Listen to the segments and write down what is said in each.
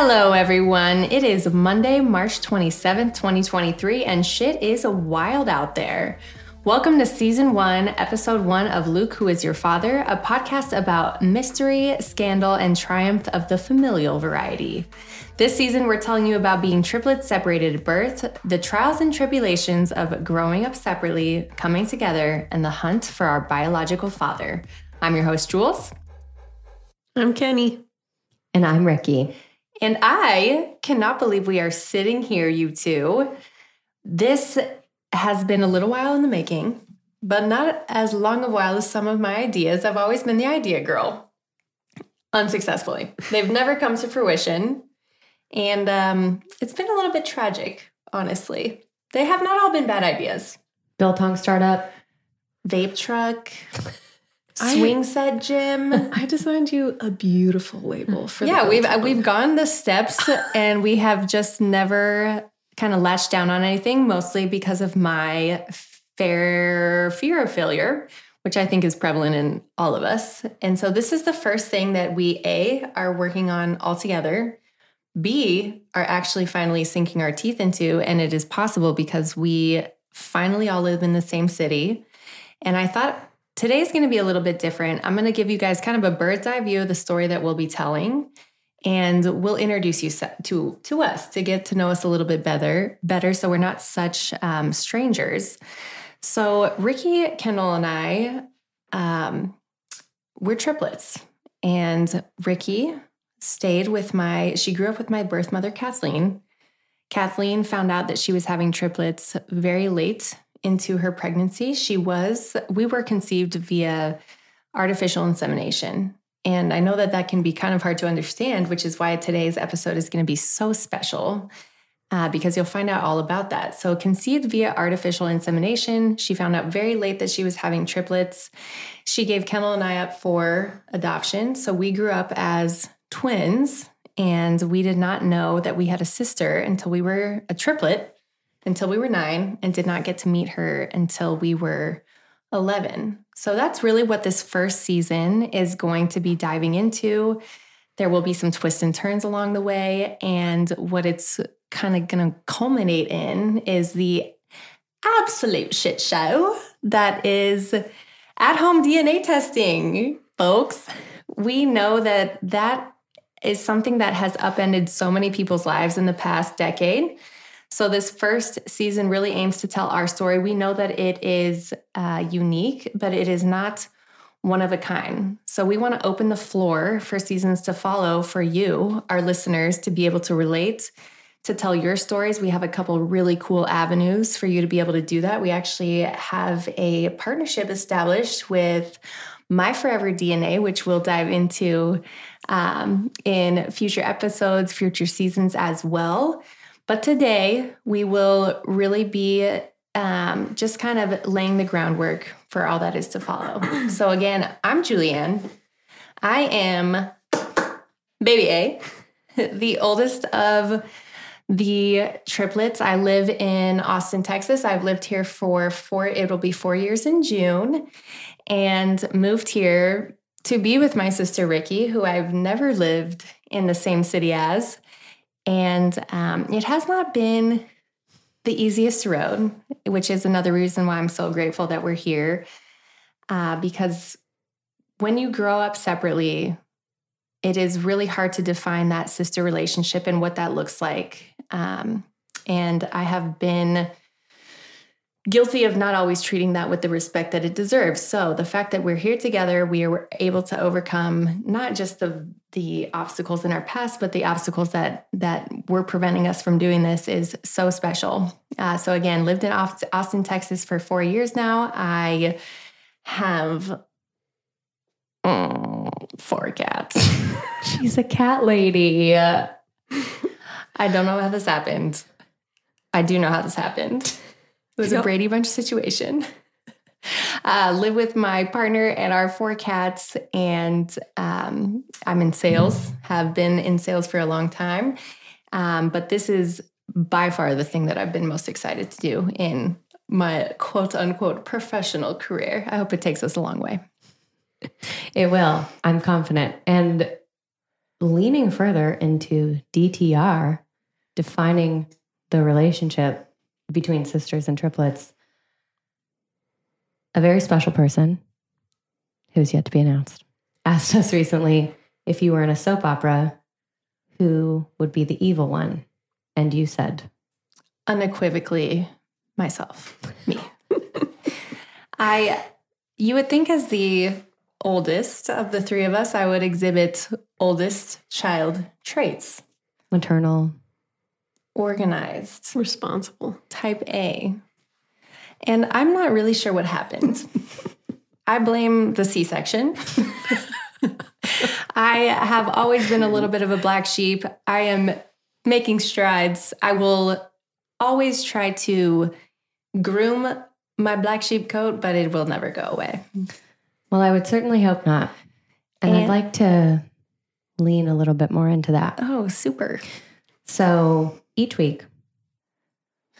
Hello, everyone. It is Monday, March 27th, 2023, and shit is wild out there. Welcome to season one, episode one of Luke, Who is Your Father, a podcast about mystery, scandal, and triumph of the familial variety. This season, we're telling you about being triplets separated at birth, the trials and tribulations of growing up separately, coming together, and the hunt for our biological father. I'm your host, Jules. I'm Kenny. And I'm Rikki. And I cannot believe we are sitting here, you two. This has been a little while in the making, but not as long a while as some of my ideas. I've always been the idea girl, unsuccessfully. They've never come to fruition. And um, it's been a little bit tragic, honestly. They have not all been bad ideas. Biltong startup, vape truck. Swing set gym. I designed you a beautiful label for yeah. We've uh, we've gone the steps and we have just never kind of latched down on anything, mostly because of my fair fear of failure, which I think is prevalent in all of us. And so this is the first thing that we a are working on all together. B are actually finally sinking our teeth into, and it is possible because we finally all live in the same city. And I thought Today's going to be a little bit different. I'm going to give you guys kind of a bird's eye view of the story that we'll be telling and we'll introduce you to to us to get to know us a little bit better better so we're not such um, strangers so rikki kendall and i um, we're triplets and rikki stayed with my she grew up with my birth mother kathleen kathleen found out that she was having triplets very late into her pregnancy, she was, we were conceived via artificial insemination. And I know that that can be kind of hard to understand, which is why today's episode is going to be so special uh, because you'll find out all about that. So, conceived via artificial insemination, she found out very late that she was having triplets. She gave Kendall and I up for adoption. So, we grew up as twins, and we did not know that we had a sister until we were a triplet until we were nine and did not get to meet her until we were 11. So that's really what this first season is going to be diving into. There will be some twists and turns along the way. And what it's kind of going to culminate in is the absolute shit show that is at home DNA testing, folks. We know that that is something that has upended so many people's lives in the past decade. So, this first season really aims to tell our story. We know that it is uh, unique, but it is not one of a kind. So, we want to open the floor for seasons to follow for you, our listeners, to be able to relate, to tell your stories. We have a couple really cool avenues for you to be able to do that. We actually have a partnership established with My Forever DNA, which we'll dive into um, in future episodes, future seasons as well. But today we will really be um, just kind of laying the groundwork for all that is to follow. so, again, I'm Julianne. I am baby A, the oldest of the triplets. I live in Austin, Texas. I've lived here for four, it'll be four years in June, and moved here to be with my sister Rikki, who I've never lived in the same city as. And um, it has not been the easiest road, which is another reason why I'm so grateful that we're here. Uh, because when you grow up separately, it is really hard to define that sister relationship and what that looks like. Um, and I have been guilty of not always treating that with the respect that it deserves. So the fact that we're here together, we are able to overcome not just the the obstacles in our past, but the obstacles that that were preventing us from doing this is so special. Uh, so again, lived in Austin, Texas for four years now. I have four cats. She's a cat lady. I don't know how this happened. I do know how this happened. It was yep. a Brady Bunch situation. Uh, live with my partner and our four cats, and um, I'm in sales. Have been in sales for a long time, um, but this is by far the thing that I've been most excited to do in my quote unquote professional career. I hope it takes us a long way. It will. I'm confident. And leaning further into DTR, defining the relationship between sisters and triplets, a very special person who's yet to be announced asked us recently if you were in a soap opera, who would be the evil one? And you said, Unequivocally, myself, me. I, you would think as the oldest of the three of us, I would exhibit oldest child traits maternal. Organized, Responsible. type A. And I'm not really sure what happened. I blame the C section. I have always been a little bit of a black sheep. I am making strides. I will always try to groom my black sheep coat, but it will never go away. Well, I would certainly hope not. And, I'd like to lean a little bit more into that. Oh, super. So each week,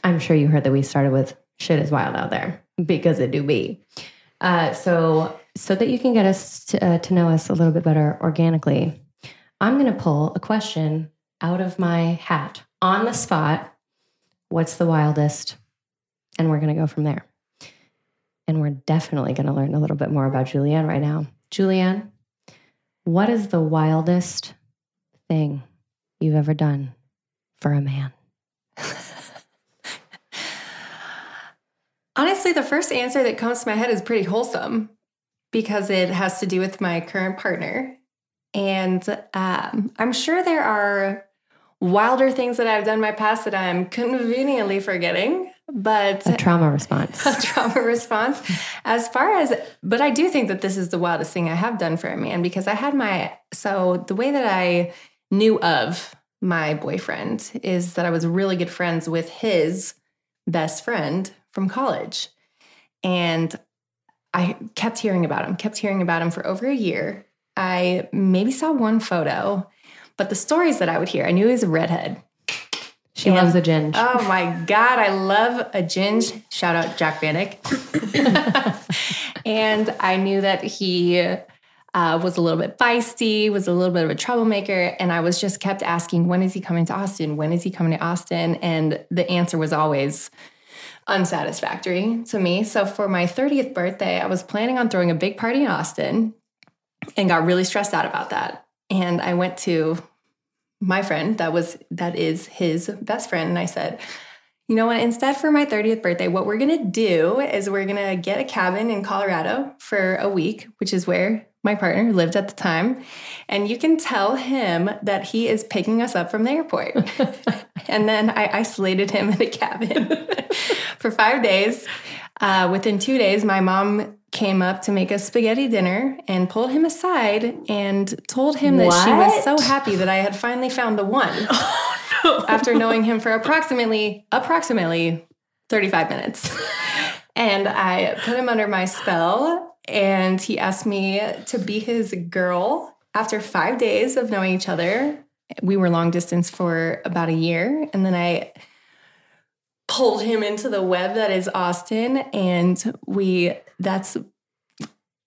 I'm sure you heard that we started with shit is wild out there because it do be. Uh, so so that you can get us to, uh, to know us a little bit better organically, I'm going to pull a question out of my hat on the spot. What's the wildest? And we're going to go from there. And we're definitely going to learn a little bit more about Julianne right now. Julianne, what is the wildest thing you've ever done for a man? Honestly, the first answer that comes to my head is pretty wholesome because it has to do with my current partner. And um, I'm sure there are wilder things that I've done in my past that I'm conveniently forgetting, but A trauma response. a trauma response. As far as, but I do think that this is the wildest thing I have done for a man because I had my, so the way that I knew of my boyfriend is that I was really good friends with his best friend from college. And I kept hearing about him, kept hearing about him for over a year. I maybe saw one photo, but the stories that I would hear, I knew he was a redhead. She And- loves a ginge. Oh my God, I love a ginge. Shout out Jack Vanek. and I knew that he uh, was a little bit feisty, was a little bit of a troublemaker. And I was just kept asking, when is he coming to Austin? When is he coming to Austin? And the answer was always unsatisfactory to me. So for my 30th birthday, I was planning on throwing a big party in Austin and got really stressed out about that. And I went to my friend that was that is his best friend and I said, "You know what? Instead for my 30th birthday, what we're going to do is we're going to get a cabin in Colorado for a week, which is where my partner lived at the time, and you can tell him that he is picking us up from the airport." and then I isolated him in a cabin for 5 days. Uh, within 2 days, my mom came up to make a spaghetti dinner and pulled him aside and told him that she was so happy that I had finally found the one after knowing him for approximately approximately 35 minutes. and I put him under my spell and he asked me to be his girl after 5 days of knowing each other. We were long distance for about a year and then I pulled him into the web that is Austin and we that's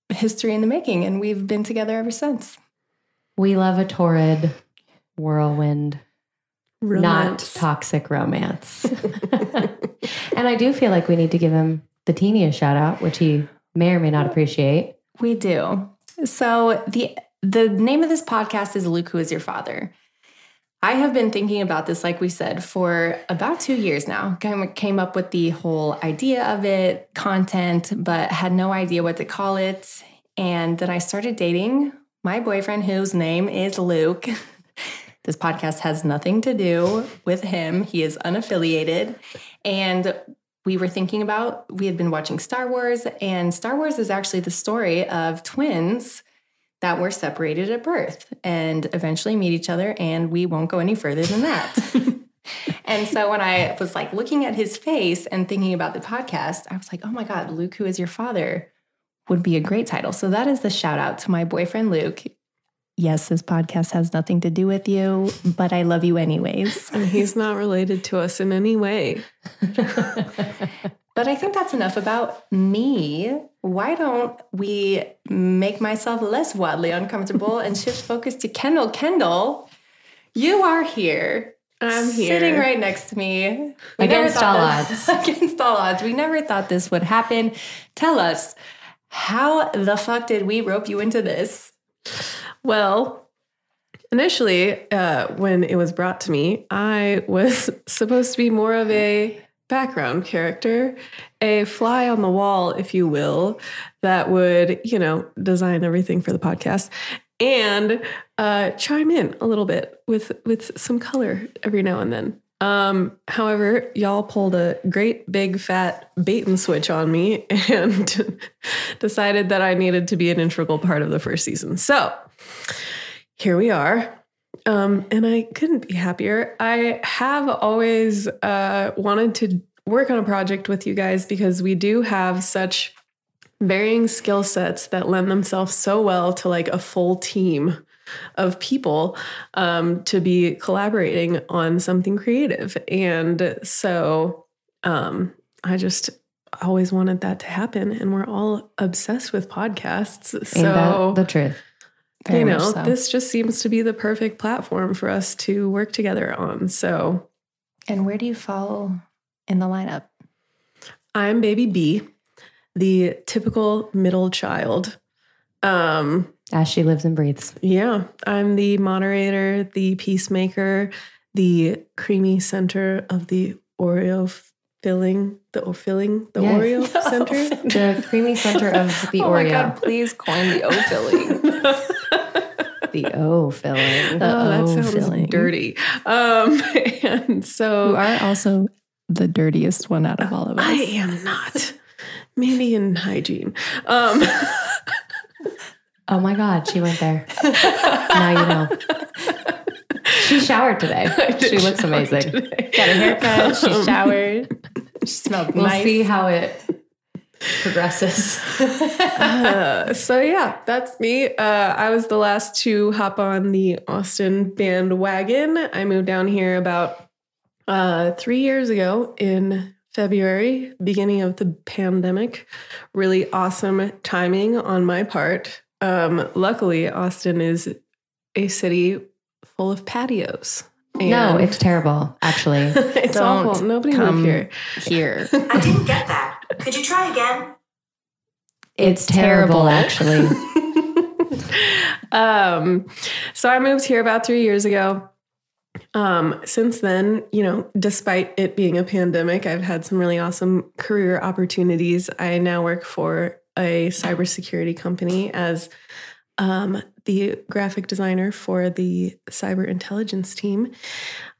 history in the making and we've been together ever since. We love a torrid whirlwind, not toxic romance. and I do feel like we need to give him the teeniest shout out, which he may or may not appreciate. We do. So the the name of this podcast is Luke Who Is Your Father. I have been thinking about this, like we said, for about two years now. Came up with the whole idea of it, content, but had no idea what to call it. And then I started dating my boyfriend, whose name is Luke. This podcast has nothing to do with him. He is unaffiliated. And we were thinking about, we had been watching Star Wars, and Star Wars is actually the story of twins that were separated at birth and eventually meet each other. And we won't go any further than that. and so when I was like looking at his face and thinking about the podcast, I was like, oh my God, Luke, who is your father, would be a great title. So that is the shout out to my boyfriend, Luke. Yes, this podcast has nothing to do with you, but I love you anyways. And he's not related to us in any way. But I think that's enough about me. Why don't we make myself less wildly uncomfortable and shift focus to Kendall? Kendall, you are here. I'm here. Sitting right next to me. We Against all this- against all odds. We never thought this would happen. Tell us, how the fuck did we rope you into this? Well, initially, uh, when it was brought to me, I was supposed to be more of a background character, a fly on the wall, if you will, that would, you know, design everything for the podcast and uh, chime in a little bit with with some color every now and then. Um, however, y'all pulled a great big fat bait and switch on me and decided that I needed to be an integral part of the first season. So here we are. Um, and I couldn't be happier. I have always uh, wanted to work on a project with you guys because we do have such varying skill sets that lend themselves so well to like a full team of people um, to be collaborating on something creative. And so um, I just always wanted that to happen. And we're all obsessed with podcasts. So that the truth? Very you know, so. this just seems to be the perfect platform for us to work together on. So And where do you fall in the lineup? I'm baby B, the typical middle child. Um, As she lives and breathes. yeah, I'm the moderator, the peacemaker, the creamy center of the Oreo f- filling, the o- filling, the Yeah. Oreo center. The creamy center of the oh my Oreo. god, please coin the O filling. The O filling. The oh, that O sounds filling. dirty. Um, and so Who are also the dirtiest one out of all of us. I am not. Maybe in hygiene. Um, Oh my God, she went there. now you know. She showered today. She looks amazing. today. Got a haircut. She Um, showered. She smelled We'll nice. see how it progresses. Uh, so yeah, that's me. Uh, I was the last to hop on the Austin bandwagon. I moved down here about uh, three years ago in February, beginning of the pandemic. Really awesome timing on my part. Um, luckily, Austin is a city full of patios. No, it's terrible, actually. it's Don't awful. Nobody come lived here. here. I didn't get that. Could you try again? It's terrible, actually. um, so I moved here about three years ago. Um, since then, you know, despite it being a pandemic, I've had some really awesome career opportunities. I now work for a cybersecurity company as um, the graphic designer for the cyber intelligence team.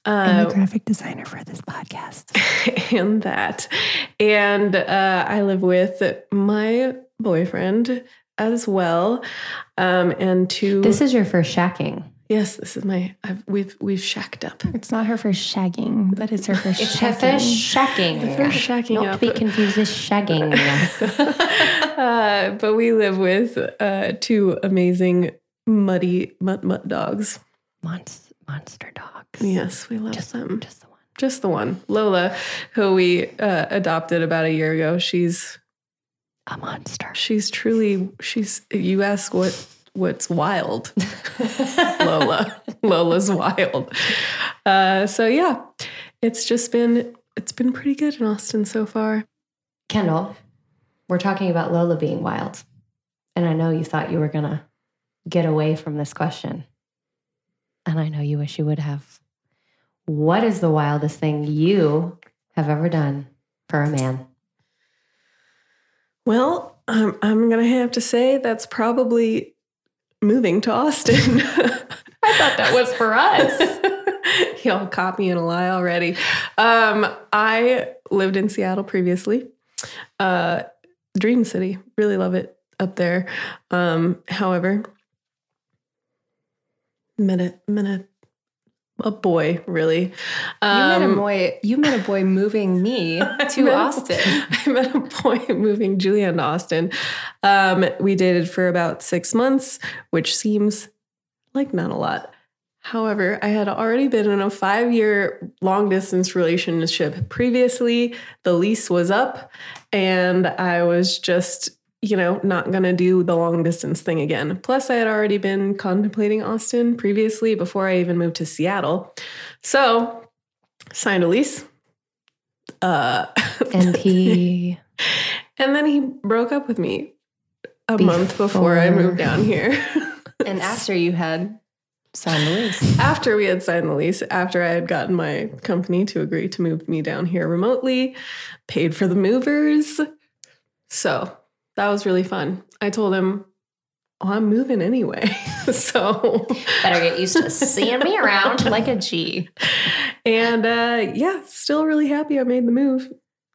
I'm Uh, the graphic designer for this podcast. and that. And uh, I live with my boyfriend as well. Um, and two. This is your first shacking. Yes, this is my. I've, we've we've shacked up. It's not her first shagging, but it's her first It's her shacking. first shacking. First shacking Not up. to be confused with shagging. uh, but we live with uh, two amazing muddy mutt mutt dogs. Monster, monster dogs. Yes, we love Just, them. just the one. Just the one, Lola, who we uh, adopted about a year ago. She's A monster. she's truly she's. You ask what what's wild, Lola. Lola's wild. Uh, so yeah, it's just been it's been pretty good in Austin so far. Kendall, we're talking about Lola being wild. And I know you thought you were going to get away from this question. And I know you wish you would have. What is the wildest thing you have ever done for a man? Well, I'm, I'm going to have to say that's probably moving to Austin. I thought that was for us. Y'all caught me in a lie already. Um, I lived in Seattle previously. Uh, Dream City. Really love it up there. Um, however, met a, met a, a boy, really. You met a Um, boy. You met a boy moving me to met Austin. I met a boy moving Julian to Austin. Um, we dated for about six months, which seems like not a lot. However, I had already been in a five year long distance relationship previously. The lease was up, and I was just, you know, not going to do the long distance thing again. Plus, I had already been contemplating Austin previously before I even moved to Seattle. So, signed a lease. Uh, And he and then he broke up with me a month before I moved down here. And after you had signed the lease. after we had signed the lease, after I had gotten my company to agree to move me down here remotely, paid for the movers. So that was really fun. I told him, oh, I'm moving anyway. so, better get used to seeing me around. Like a G. and uh, yeah, still really happy I made the move,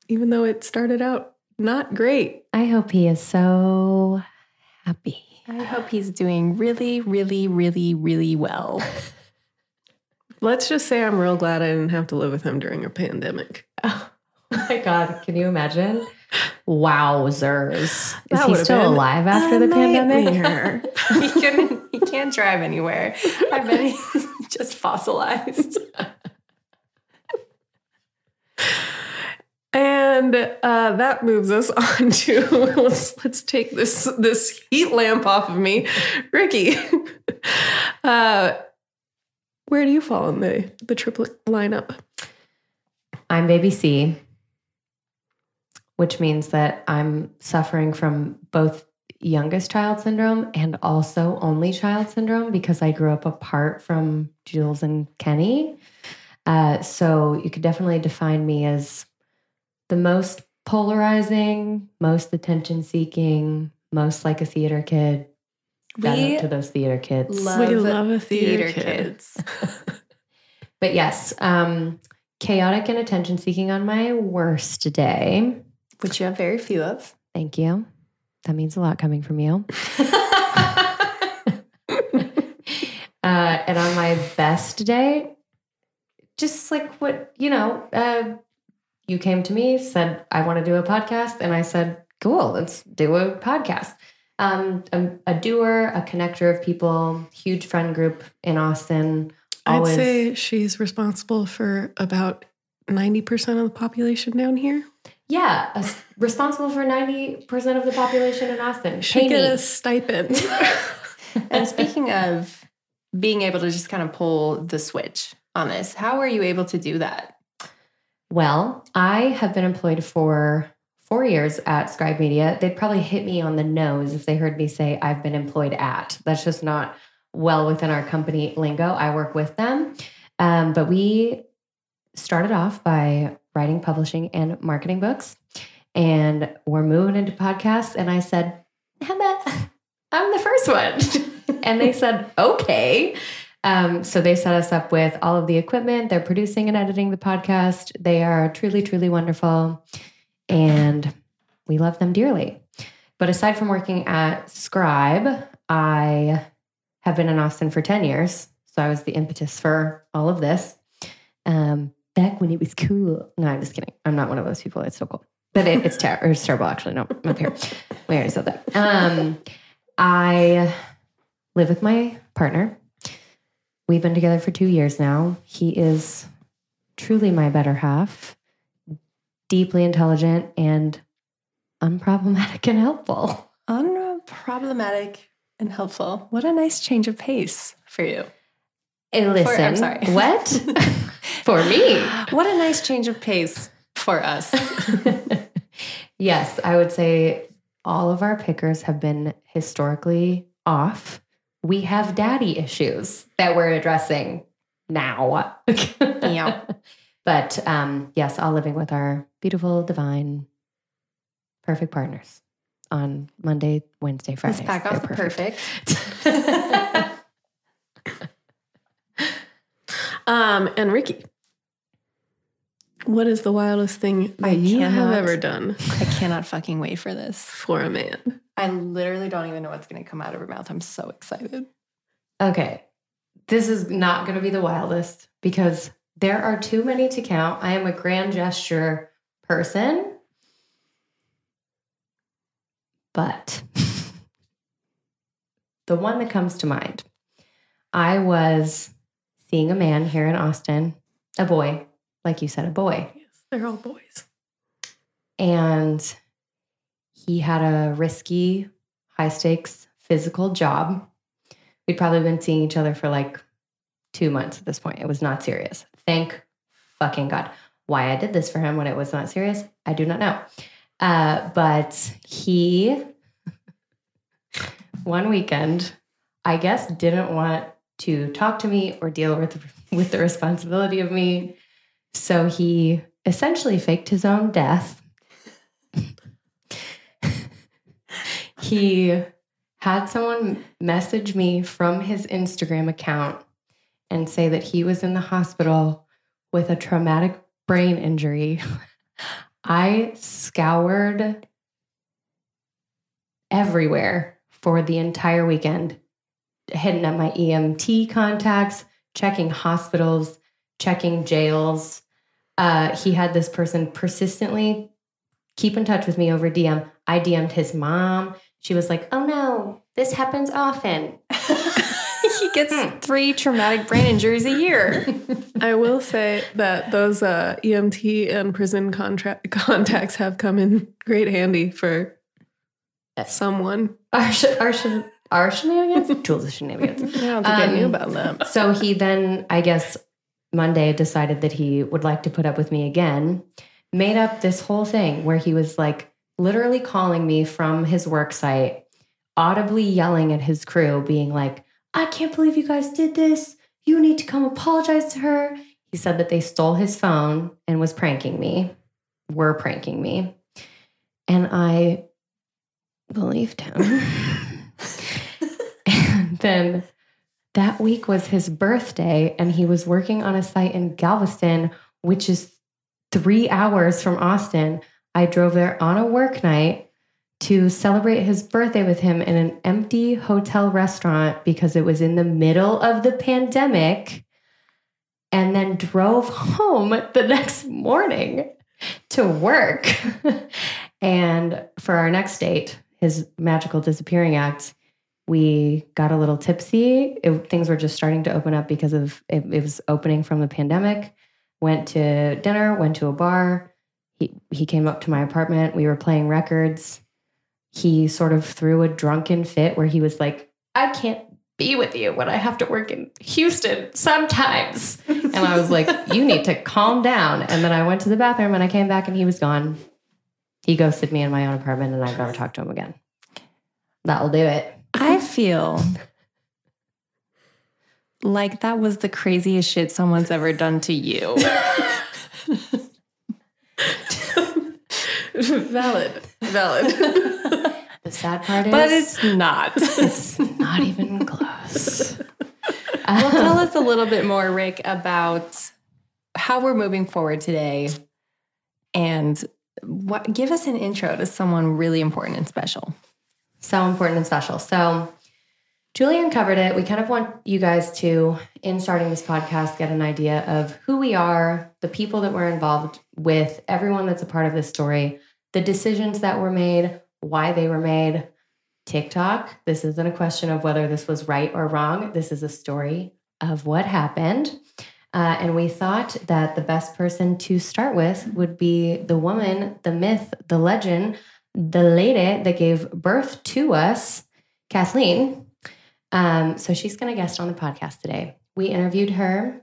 even though it started out not great. I hope he is so happy. I hope he's doing really, really, really, really well. Let's just say I'm real glad I didn't have to live with him during a pandemic. Oh my god, can you imagine? Wowzers. Is he still alive after the pandemic? he couldn't he can't drive anywhere. I bet he's just fossilized. And uh, that moves us on to let's let's take this this heat lamp off of me, Rikki. Uh, where do you fall in the the triplet lineup? I'm baby C, which means that I'm suffering from both youngest child syndrome and also only child syndrome because I grew up apart from Jules and Kenny. Uh, so you could definitely define me as the most polarizing, most attention seeking, most like a theater kid. Shout We out to those theater kids. love, We love a theater theater, kid. kids. But yes, um, chaotic and attention seeking on my worst day. Which you have very few of. Thank you. That means a lot coming from you. uh, and on my best day, just like what, you know, uh, you came to me, said, I want to do a podcast. And I said, cool, let's do a podcast. Um, I'm a doer, a connector of people, huge friend group in Austin. Always, I'd say she's responsible for about ninety percent of the population down here. Yeah, a s- responsible for 90% of the population in Austin. Should Pay get me. a stipend. And speaking of being able to just kind of pull the switch on this, how are you able to do that? Well, I have been employed for four years at Scribe Media. They'd probably hit me on the nose if they heard me say I've been employed at. That's just not well within our company lingo. I work with them. Um, but we started off by writing, publishing, and marketing books. And we're moving into podcasts. And I said, How I'm the first one? and they said, Okay. Um, so they set us up with all of the equipment. They're producing and editing the podcast. They are truly, truly wonderful. And we love them dearly. But aside from working at Scribe, I have been in Austin for 10 years. So I was the impetus for all of this. Um, back when it was cool. No, I'm just kidding. I'm not one of those people. It's so cool. But it, it's, ter- it's terrible, actually. No, I'm up here. We already said that. Um, I live with my partner. We've been together for two years now. He is truly my better half, deeply intelligent and unproblematic and helpful. Unproblematic and helpful. What a nice change of pace for you. And listen, I'm sorry. what? For me. What a nice change of pace for us. yes, I would say all of our pickers have been historically off. We have daddy issues that we're addressing now. Yeah. But um, yes, all living with our beautiful, divine, perfect partners on Monday, Wednesday, Let's Friday. off the perfect. um, and Rikki, what is the wildest thing I you have ever done I cannot fucking wait for this. for a man? I literally don't even know what's going to come out of her mouth. I'm so excited. Okay. This is not going to be the wildest because there are too many to count. I am a grand gesture person. But the one that comes to mind, I was seeing a man here in Austin, a boy, like you said, a boy. Yes, they're all boys. And he had a risky, high stakes physical job. We'd probably been seeing each other for like two months at this point. It was not serious. Thank fucking God. Why I did this for him when it was not serious, I do not know. Uh, but he, one weekend, I guess, didn't want to talk to me or deal with with the responsibility of me. So he essentially faked his own death. he had someone message me from his Instagram account and say that he was in the hospital with a traumatic brain injury. I scoured everywhere for the entire weekend, hitting up my EMT contacts, checking hospitals, checking jails. Uh, he had this person persistently keep in touch with me over DM. I DM'd his mom. She was like, oh no, this happens often. he gets three traumatic brain injuries a year. I will say that those uh, EMT and prison contract contacts have come in great handy for someone. Our, sh- our, sh- our shenanigans? Jules' shenanigans. I don't think I knew Um, about them. So he then, I guess, Monday decided that he would like to put up with me again, made up this whole thing where he was like literally calling me from his work site, audibly yelling at his crew, being like, I can't believe you guys did this. You need to come apologize to her. He said that they stole his phone and was pranking me, were pranking me. And I believed him. and then that week was his birthday, and he was working on a site in Galveston, which is three hours from Austin. I drove there on a work night to celebrate his birthday with him in an empty hotel restaurant because it was in the middle of the pandemic, and then drove home the next morning to work. and for our next date, his magical disappearing act, we got a little tipsy. It, things were just starting to open up because of it, it was opening from the pandemic. Went to dinner, went to a bar. He he came up to my apartment. We were playing records. He sort of threw a drunken fit where he was like, "I can't be with you when I have to work in Houston sometimes." And I was like, "You need to calm down." And then I went to the bathroom and I came back and he was gone. He ghosted me in my own apartment and I've never talked to him again. That'll do it. I feel like that was the craziest shit someone's ever done to you. valid. Valid. The sad part is, but it's not. it's not even close. well, tell us a little bit more, Rick, about how we're moving forward today and what give us an intro to someone really important and special. so important and special. So, Julian covered it. We kind of want you guys to, in starting this podcast, get an idea of who we are, the people that we're involved with, everyone that's a part of this story, the decisions that were made, why they were made. TikTok, this isn't a question of whether this was right or wrong. This is a story of what happened. Uh, and we thought that the best person to start with would be the woman, the myth, the legend, the lady that gave birth to us, Kathleen. Um, so she's going to guest on the podcast today. We interviewed her.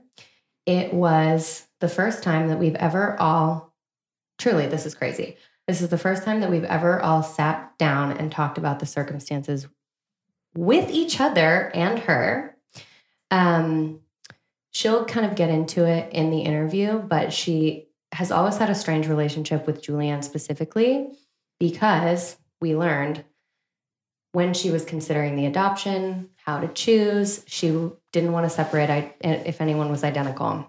It was the first time that we've ever all, truly, this is crazy. This is the first time that we've ever all sat down and talked about the circumstances with each other and her. Um, she'll kind of get into it in the interview, but she has always had a strange relationship with Julianne specifically because we learned when she was considering the adoption, how to choose, she didn't want to separate if anyone was identical.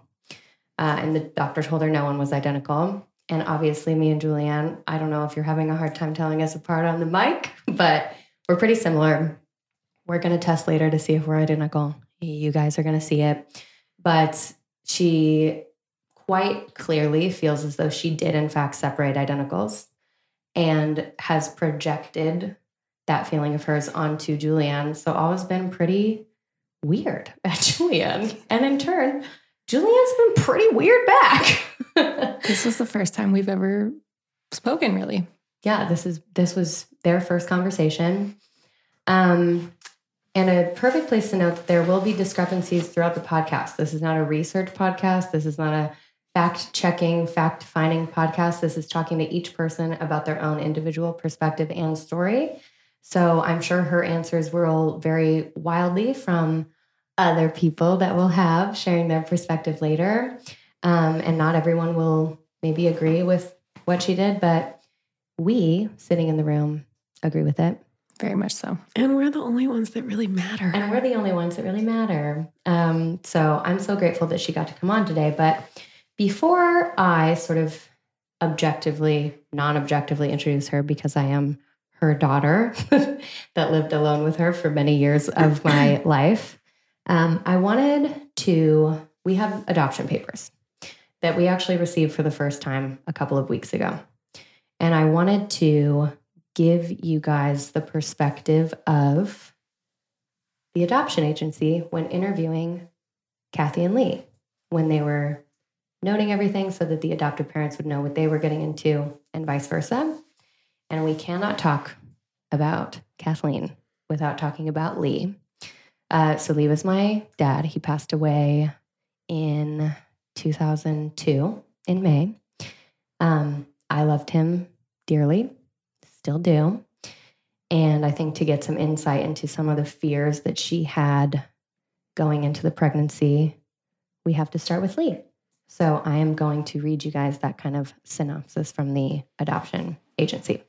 Uh, and the doctor told her no one was identical. And obviously, me and Julianne, I don't know if you're having a hard time telling us apart on the mic, but we're pretty similar. We're going to test later to see if we're identical. You guys are going to see it. But she quite clearly feels as though she did, in fact, separate identicals and has projected that feeling of hers onto Julianne. So all has been pretty weird at Julianne. And in turn, Julianne's been pretty weird back. This was the first time we've ever spoken, really. yeah, this is this was their first conversation. Um, and a perfect place to note that there will be discrepancies throughout the podcast. This is not a research podcast. This is not a fact checking, fact finding podcast. This is talking to each person about their own individual perspective and story. So I'm sure her answers will vary wildly from other people that we'll have sharing their perspective later. Um, and not everyone will maybe agree with what she did, but we sitting in the room agree with it. Very much so. And we're the only ones that really matter. And we're the only ones that really matter. Um, so I'm so grateful that she got to come on today. But before I sort of objectively, non objectively introduce her, because I am her daughter that lived alone with her for many years of my life, um, I wanted to. We have adoption papers that we actually received for the first time a couple of weeks ago. And I wanted to give you guys the perspective of the adoption agency when interviewing Kathy and Lee when they were noting everything so that the adoptive parents would know what they were getting into and vice versa. And we cannot talk about Kathleen without talking about Lee. Uh, so Lee was my dad. He passed away in 2002 in May. Um, I loved him dearly, still do. And I think to get some insight into some of the fears that she had going into the pregnancy, we have to start with Lee. So I am going to read you guys that kind of synopsis from the adoption agency.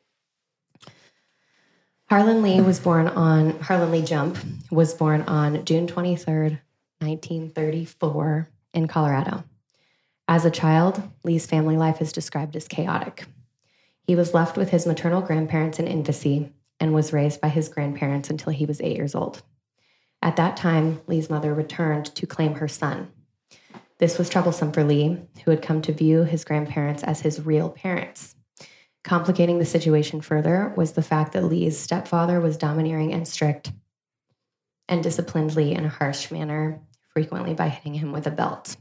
Harlan Lee was born on, Harlan Lee Jump was born on June 23rd, 1934, in Colorado. As a child, Lee's family life is described as chaotic. He was left with his maternal grandparents in infancy and was raised by his grandparents until he was eight years old. At that time, Lee's mother returned to claim her son. This was troublesome for Lee, who had come to view his grandparents as his real parents. Complicating the situation further was the fact that Lee's stepfather was domineering and strict and disciplined Lee in a harsh manner, frequently by hitting him with a belt.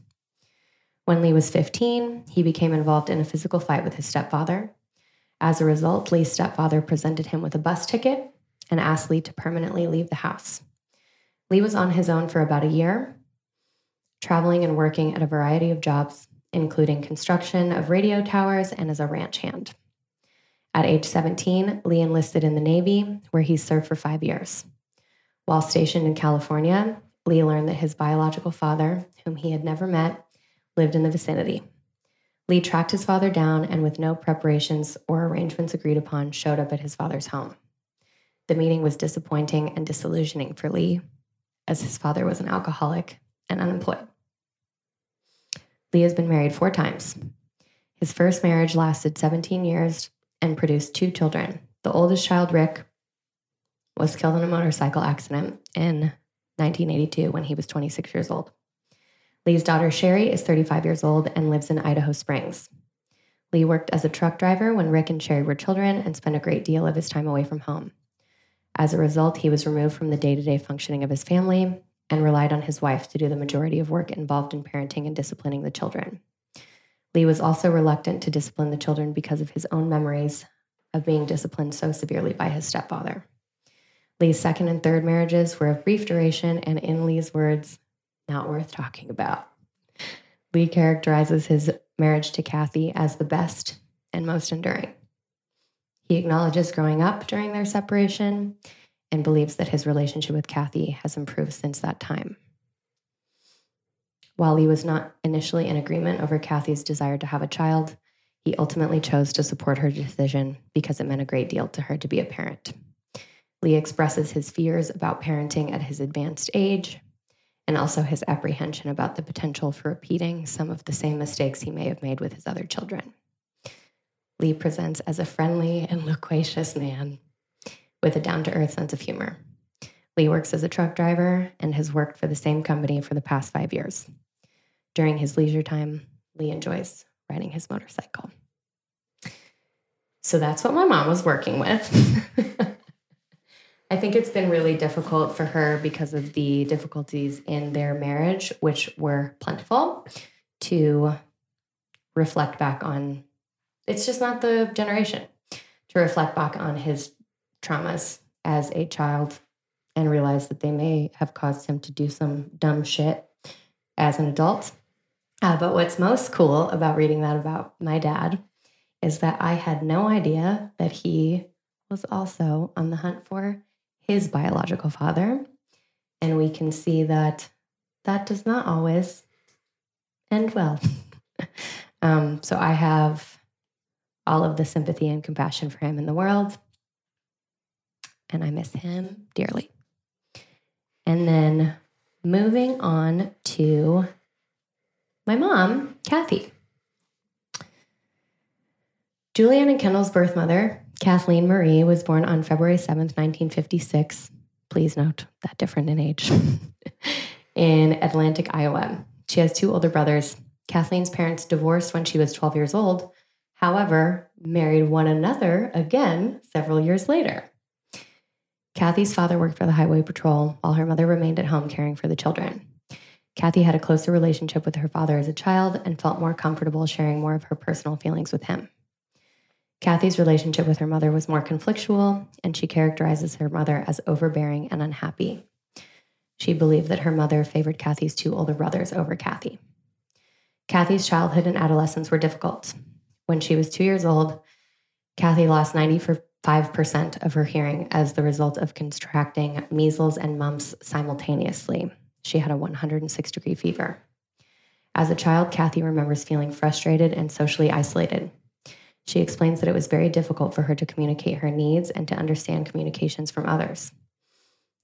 When Lee was 15, he became involved in a physical fight with his stepfather. As a result, Lee's stepfather presented him with a bus ticket and asked Lee to permanently leave the house. Lee was on his own for about a year, traveling and working at a variety of jobs, including construction of radio towers and as a ranch hand. At age 17, Lee enlisted in the Navy, where he served for five years. While stationed in California, Lee learned that his biological father, whom he had never met, lived in the vicinity. Lee tracked his father down and, with no preparations or arrangements agreed upon, showed up at his father's home. The meeting was disappointing and disillusioning for Lee, as his father was an alcoholic and unemployed. Lee has been married four times. His first marriage lasted 17 years and produced two children. The oldest child, Rick, was killed in a motorcycle accident in 1982 when he was 26 years old. Lee's daughter, Sherry, is 35 years old and lives in Idaho Springs. Lee worked as a truck driver when Rick and Sherry were children and spent a great deal of his time away from home. As a result, he was removed from the day to day functioning of his family and relied on his wife to do the majority of work involved in parenting and disciplining the children. Lee was also reluctant to discipline the children because of his own memories of being disciplined so severely by his stepfather. Lee's second and third marriages were of brief duration and, in Lee's words, not worth talking about. Lee characterizes his marriage to Kathy as the best and most enduring. He acknowledges growing up during their separation and believes that his relationship with Kathy has improved since that time. While Lee was not initially in agreement over Kathy's desire to have a child, he ultimately chose to support her decision because it meant a great deal to her to be a parent. Lee expresses his fears about parenting at his advanced age and also his apprehension about the potential for repeating some of the same mistakes he may have made with his other children. Lee presents as a friendly and loquacious man with a down to earth sense of humor. Lee works as a truck driver and has worked for the same company for the past five years. During his leisure time, Lee enjoys riding his motorcycle. So that's what my mom was working with. I think it's been really difficult for her because of the difficulties in their marriage, which were plentiful, to reflect back on. It's just not the generation to reflect back on his traumas as a child and realize that they may have caused him to do some dumb shit as an adult. Uh, but what's most cool about reading that about my dad is that I had no idea that he was also on the hunt for his biological father. And we can see that that does not always end well. um, so I have all of the sympathy and compassion for him in the world. And I miss him dearly. And then moving on to my mom, Kathy. Julianne and Kendall's birth mother, Kathleen Marie, was born on February 7th, 1956. Please note that different in age. in Atlantic, Iowa. She has two older brothers. Kathleen's parents divorced when she was 12 years old, however, married one another again several years later. Kathy's father worked for the Highway Patrol while her mother remained at home caring for the children. Kathy had a closer relationship with her father as a child and felt more comfortable sharing more of her personal feelings with him. Kathy's relationship with her mother was more conflictual, and she characterizes her mother as overbearing and unhappy. She believed that her mother favored Kathy's two older brothers over Kathy. Kathy's childhood and adolescence were difficult. When she was two years old, Kathy lost 90 5% of her hearing as the result of contracting measles and mumps simultaneously. She had a 106 degree fever. As a child, Kathy remembers feeling frustrated and socially isolated. She explains that it was very difficult for her to communicate her needs and to understand communications from others.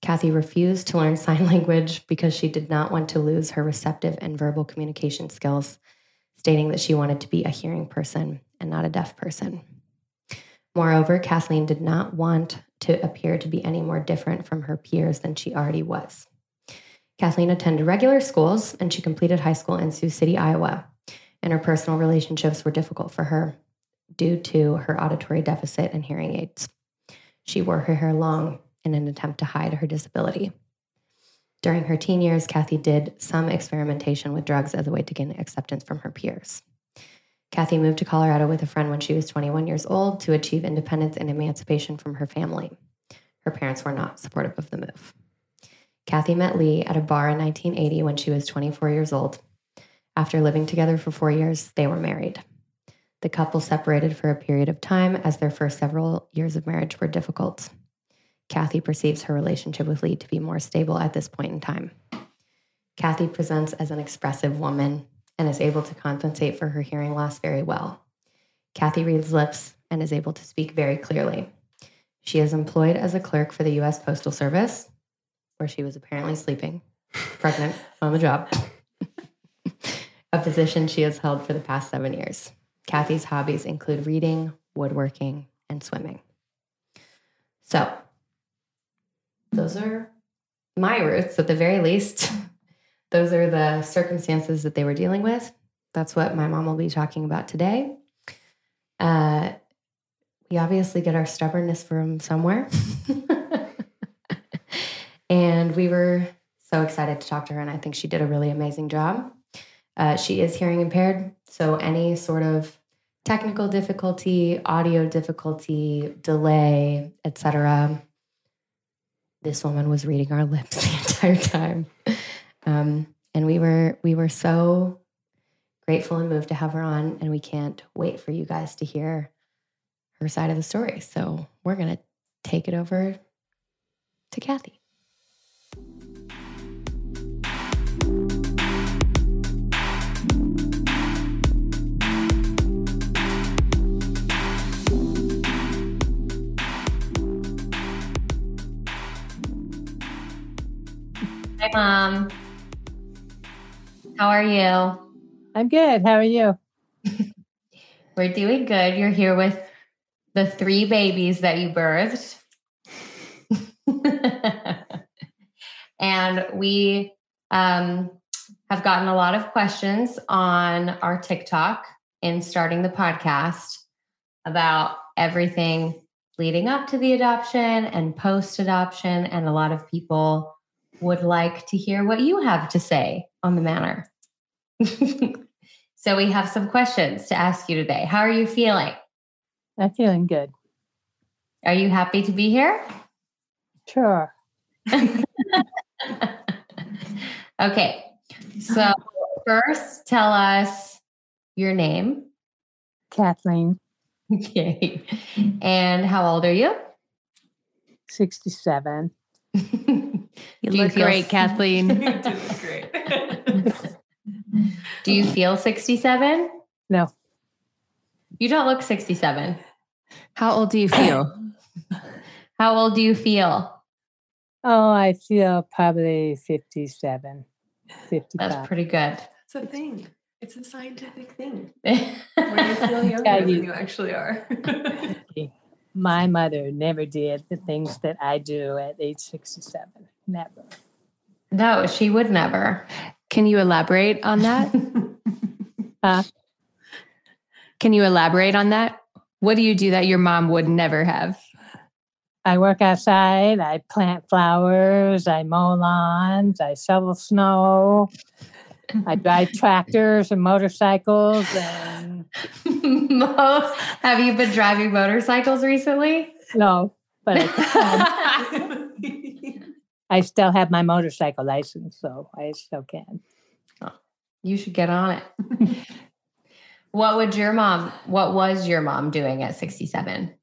Kathy refused to learn sign language because she did not want to lose her receptive and verbal communication skills, stating that she wanted to be a hearing person and not a deaf person. Moreover, Kathleen did not want to appear to be any more different from her peers than she already was. Kathleen attended regular schools and she completed high school in Sioux City, Iowa. And her personal relationships were difficult for her due to her auditory deficit and hearing aids. She wore her hair long in an attempt to hide her disability. During her teen years, Kathy did some experimentation with drugs as a way to gain acceptance from her peers. Kathy moved to Colorado with a friend when she was 21 years old to achieve independence and emancipation from her family. Her parents were not supportive of the move. Kathy met Lee at a bar in 1980 when she was 24 years old. After living together for four years, they were married. The couple separated for a period of time as their first several years of marriage were difficult. Kathy perceives her relationship with Lee to be more stable at this point in time. Kathy presents as an expressive woman and is able to compensate for her hearing loss very well. Kathy reads lips and is able to speak very clearly. She is employed as a clerk for the U.S. Postal Service, where she was apparently sleeping, pregnant, on the job, a position she has held for the past seven years. Kathy's hobbies include reading, woodworking, and swimming. So, those are my roots at the very least those are the circumstances that they were dealing with. That's what my mom will be talking about today. Uh, we obviously get our stubbornness from somewhere. and we were so excited to talk to her, and I think she did a really amazing job. Uh, she is hearing impaired, so any sort of technical difficulty, audio difficulty, delay, etc. This woman was reading our lips the entire time. Um, and we were we were so grateful and moved to have her on, and we can't wait for you guys to hear her side of the story. So we're gonna take it over to Kathy. Hi, Mom. How are you? I'm good. How are you? We're doing good. You're here with the three babies that you birthed. and we um, have gotten a lot of questions on our TikTok in starting the podcast about everything leading up to the adoption and post adoption. And a lot of people would like to hear what you have to say on the matter. so we have some questions to ask you today. How are you feeling? I'm feeling good. Are you happy to be here? Sure. okay. So, first, tell us your name. Kathleen, Okay. And how old are you? 67. You Do you look feel great, s- Kathleen. great. Do you feel 67? No, You don't look 67. How old do you feel? How old do you feel? oh, I feel probably 57, 55. That's pretty good. That's a thing. It's a scientific thing. That's Where you feel younger Yeah, than you- you actually are. My mother never did the things that I do at age 67. Never. no, she would never. Can you elaborate on that? Huh? Can you elaborate on that? What do you do that your mom would never have? I work outside, I plant flowers, I mow lawns, I shovel snow, I drive tractors and motorcycles, and have you been driving motorcycles recently? no, but I, can. I still have my motorcycle license, so I still can. Oh. You should get on it. what would your mom, what was your mom doing at 67?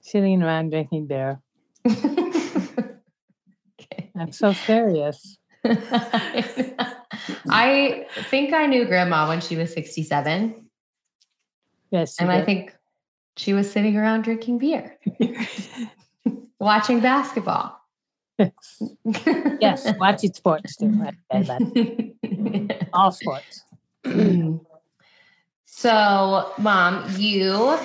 Sitting around drinking beer. okay. I'm so serious. I think I knew grandma when she was 67, Yes, and I think she was sitting around drinking beer, watching basketball. Yes, watching sports too. All sports. so, mom, you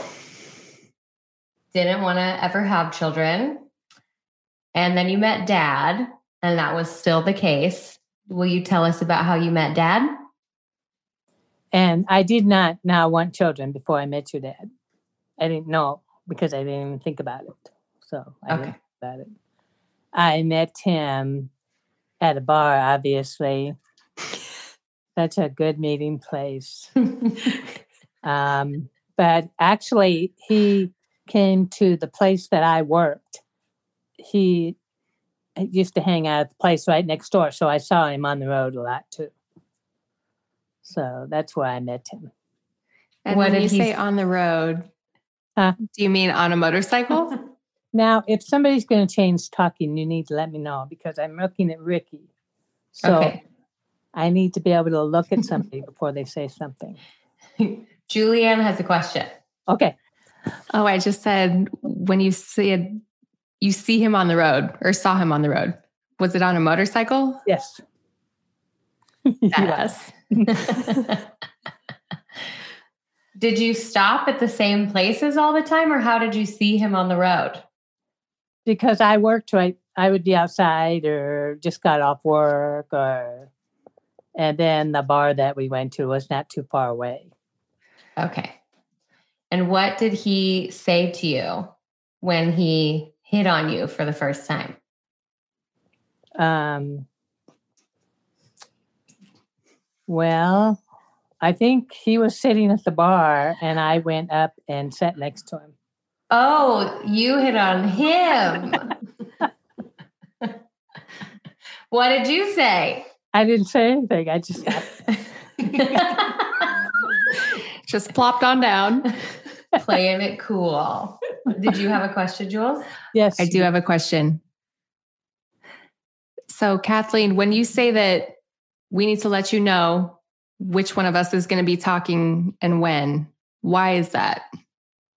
didn't want to ever have children. And then you met dad, and that was still the case. Will you tell us about how you met dad? And I did not now want children before I met your dad. I didn't know because I didn't even think about it. So I Okay. didn't think about it. I met him at a bar, obviously. Such a good meeting place. Um, but actually, he came to the place that I worked. He used to hang out at the place right next door, so I saw him on the road a lot too. So that's where I met him. And What when did you he say on the road, Huh? do you mean on a motorcycle? Now, if somebody's going to change talking, you need to let me know because I'm looking at Rikki. So Okay. I need to be able to look at somebody before they say something. Julianne has a question. Okay. oh, I just said when you see it, you see him on the road or saw him on the road. Was it on a motorcycle? Yes. Yes. did you stop at the same places all the time, or how did you see him on the road? Because I worked right. I would be outside or just got off work or, and then the bar that we went to was not too far away. Okay. And what did he say to you when he hit on you for the first time? Um, well, I think he was sitting at the bar and I went up and sat next to him. Oh, you hit on him. what did you say? I didn't say anything. I just. Just plopped on down. Playing it cool. Did you have a question, Jules? Yes. I do have a question. So, Kathleen, when you say that we need to let you know which one of us is going to be talking and when, why is that?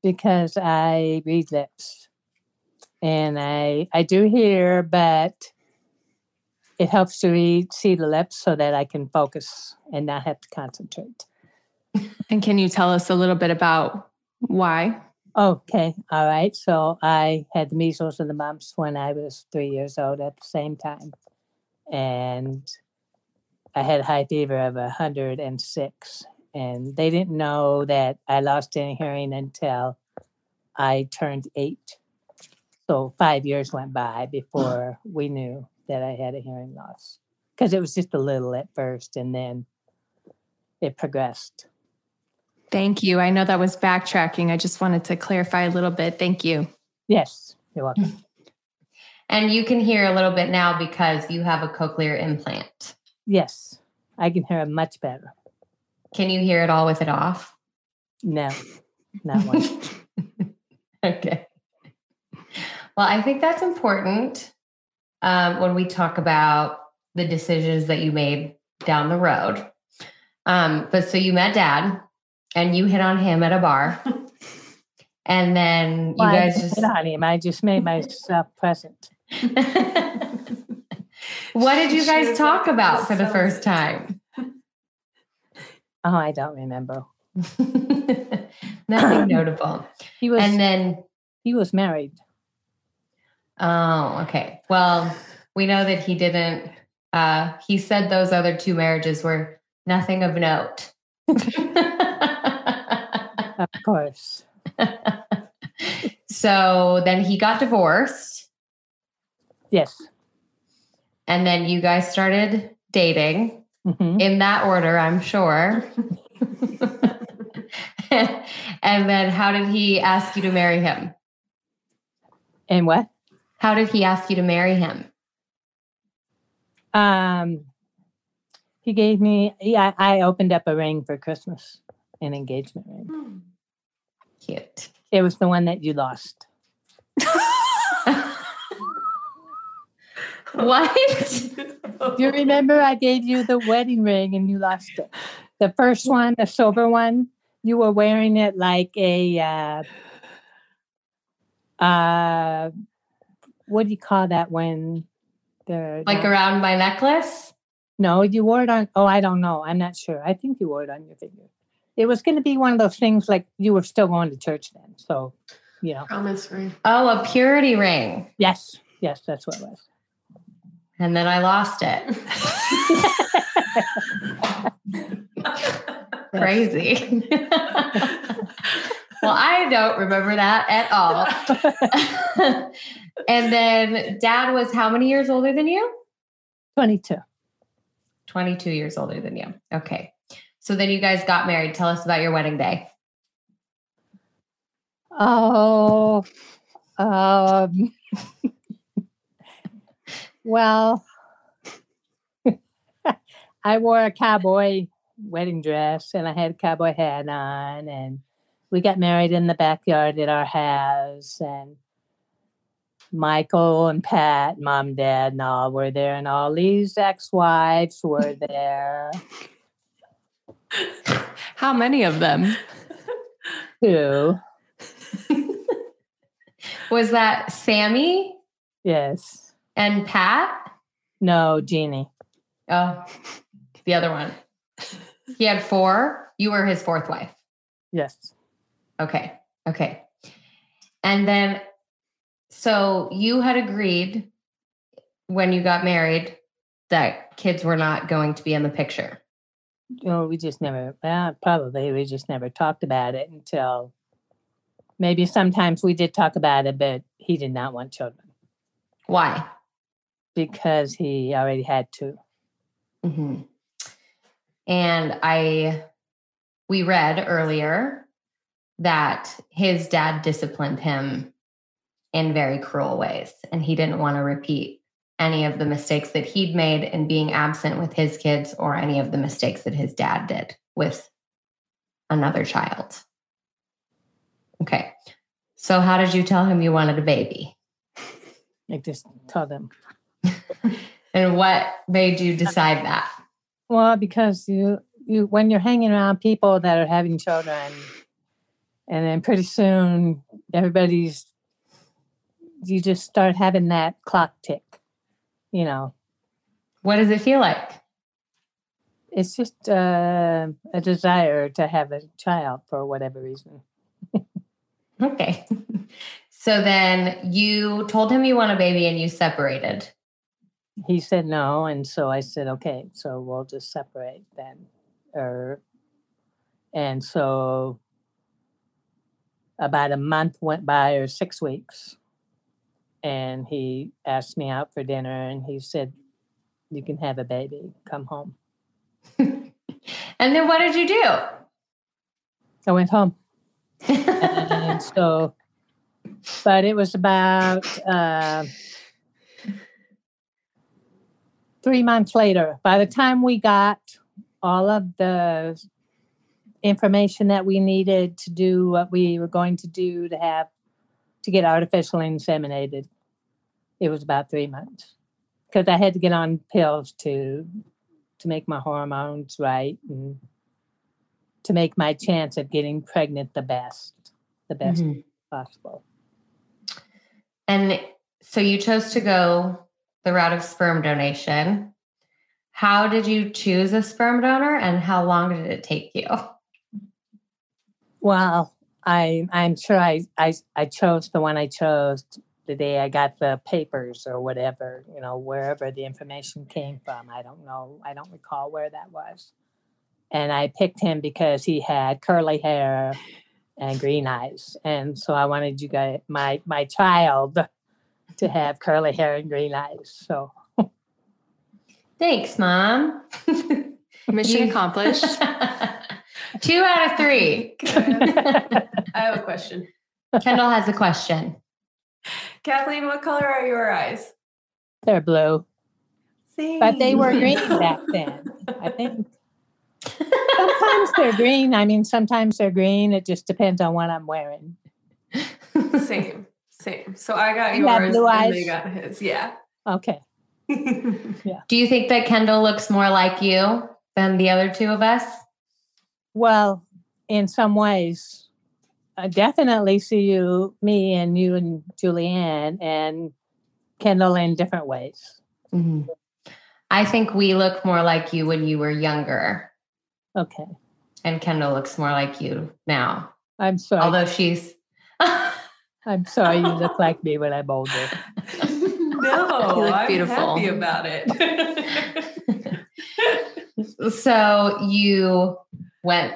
Because I read lips. And I I do hear, but it helps to read see the lips so that I can focus and not have to concentrate. And can you tell us a little bit about why? Okay, all right. So I had the measles and the mumps when I was three years old at the same time. And I had a high fever of 106. And they didn't know that I lost any hearing until I turned eight. So five years went by before we knew that I had a hearing loss because it was just a little at first and then it progressed. Thank you. I know that was backtracking. I just wanted to clarify a little bit. Thank you. Yes, you're welcome. And you can hear a little bit now because you have a cochlear implant. yes, I can hear it much better. Can you hear it all with it off? No, not one. Okay. Well, I think that's important um, when we talk about the decisions that you made down the road. Um, but so you met dad and you hit on him at a bar. and then you Well, I guys didn't just. hit on him. I just made myself present. what did you guys talk about for the first time? Oh, I don't remember. Nothing notable. He was And then he was married. Oh, okay. Well, we know that he didn't. Uh, he said those other two marriages were nothing of note. Of course. so then he got divorced, Yes. and then you guys started dating hmm in that order, I'm sure. and then how did he ask you to marry him? And what? How did he ask you to marry him? Um, he gave me. Yeah, I opened up a ring for Christmas, an engagement ring. Cute. It was the one that you lost. What? Do you remember I gave you the wedding ring and you lost it. The first one, the silver one, you were wearing it like a uh, uh, what do you call that when the like around my necklace? no, you wore it on. Oh, I don't know. I'm not sure. I think you wore it on your finger. It was going to be one of those things like you were still going to church then. So, you know, Promise ring. Oh, a purity ring. yes, yes, that's what it was. And then I lost it. Crazy. well, I don't remember that at all. and then dad was how many years older than you? 22. 22 years older than you. Okay. So then you guys got married. Tell us about your wedding day. Oh, um, well, I wore a cowboy wedding dress and I had a cowboy hat on, and we got married in the backyard at our house. And Michael and Pat, mom, dad, and all were there, and all these ex wives were there How many of them? too. Was that Sammy Yes. And Pat? No, Jeannie. Oh, the other one. He had four. You were his fourth wife. Yes. Okay. Okay. And then, so you had agreed when you got married that kids were not going to be in the picture. you know, we just never, well, probably we just never talked about it until maybe sometimes we did talk about it, but he did not want children Why? Because he already had two. hmm And I, we read earlier that his dad disciplined him in very cruel ways, and he didn't want to repeat any of the mistakes that he'd made in being absent with his kids or any of the mistakes that his dad did with another child. Okay. So, how did you tell him you wanted a baby? I just told him, And what made you decide that? well, because you, you, when you're hanging around people that are having children, and then pretty soon everybody's, you just start having that clock tick, you know, What does it feel like? it's just uh, a desire to have a child for whatever reason. Okay. So then you told him you want a baby and you separated. He said no and so i said okay so we'll just separate then or and so about a month went by or six weeks. And he asked me out for dinner and he said, You can have a baby. Come home. and then what did you do? I went home. and so, but it was about uh, three months later. By the time we got all of the information that we needed to do what we were going to do to have to get artificially inseminated, it was about three months because I had to get on pills to to make my hormones right and to make my chance of getting pregnant the best, the best Mhm. possible. And so you chose to go the route of sperm donation. How did you choose a sperm donor and how long did it take you? Well, I I'm sure I I I chose the one I chose the day I got the papers or whatever, you know, wherever the information came from. I don't know. I don't recall where that was. And I picked him because he had curly hair and green eyes. And so I wanted you guys my my child to have curly hair and green eyes. So Thanks, Mom. Mission accomplished. Two out of three. I have a question. Kendall has a question. Kathleen, what color are your eyes? they're blue. Same. But they were green back then. I think sometimes they're green. I mean, sometimes they're green. It just depends on what I'm wearing. Same. Same. So I got You have yours blue and they got his. Yeah. Okay. yeah. Do you think that Kendall looks more like you than the other two of us? Well, in some ways, I definitely see you, me, and you and Julianne and Kendall in different ways. Mhm. I think we look more like you when you were younger, Okay. and Kendall looks more like you now. I'm sorry. Although she's. I'm sorry you look like me when I'm older. no, You look I'm beautiful. happy about it. so you went,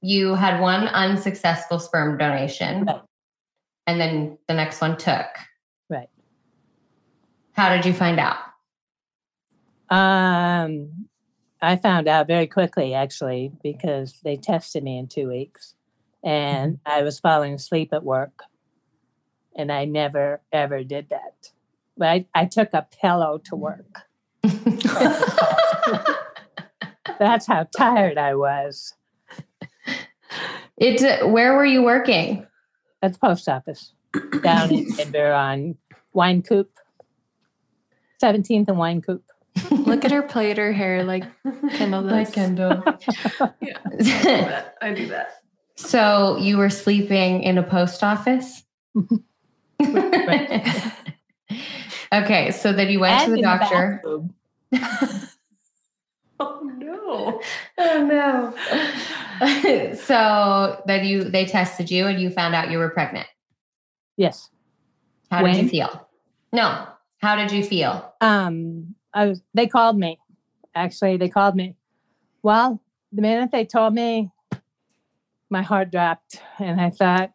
you had one unsuccessful sperm donation, Right. and then the next one took. Right. How did you find out? Um, I found out very quickly, actually, because they tested me in two weeks, and I was falling asleep at work, and I never ever did that. But I, I took a pillow to work. That's how tired I was it. Uh, where were you working? at the post office down in Denver on Wynkoop, 17th and Wynkoop. Look at her plait her hair like Kendall does. Like Kendall. yeah. I do that. I do that. so you were sleeping in a post office. okay, so then you went And to the doctor. bathroom. Oh no. oh no. so then you they tested you and you found out you were pregnant. Yes. How did you feel? No. How did you feel? um I was they called me. Actually, they called me. Well, the minute they told me, my heart dropped and I thought,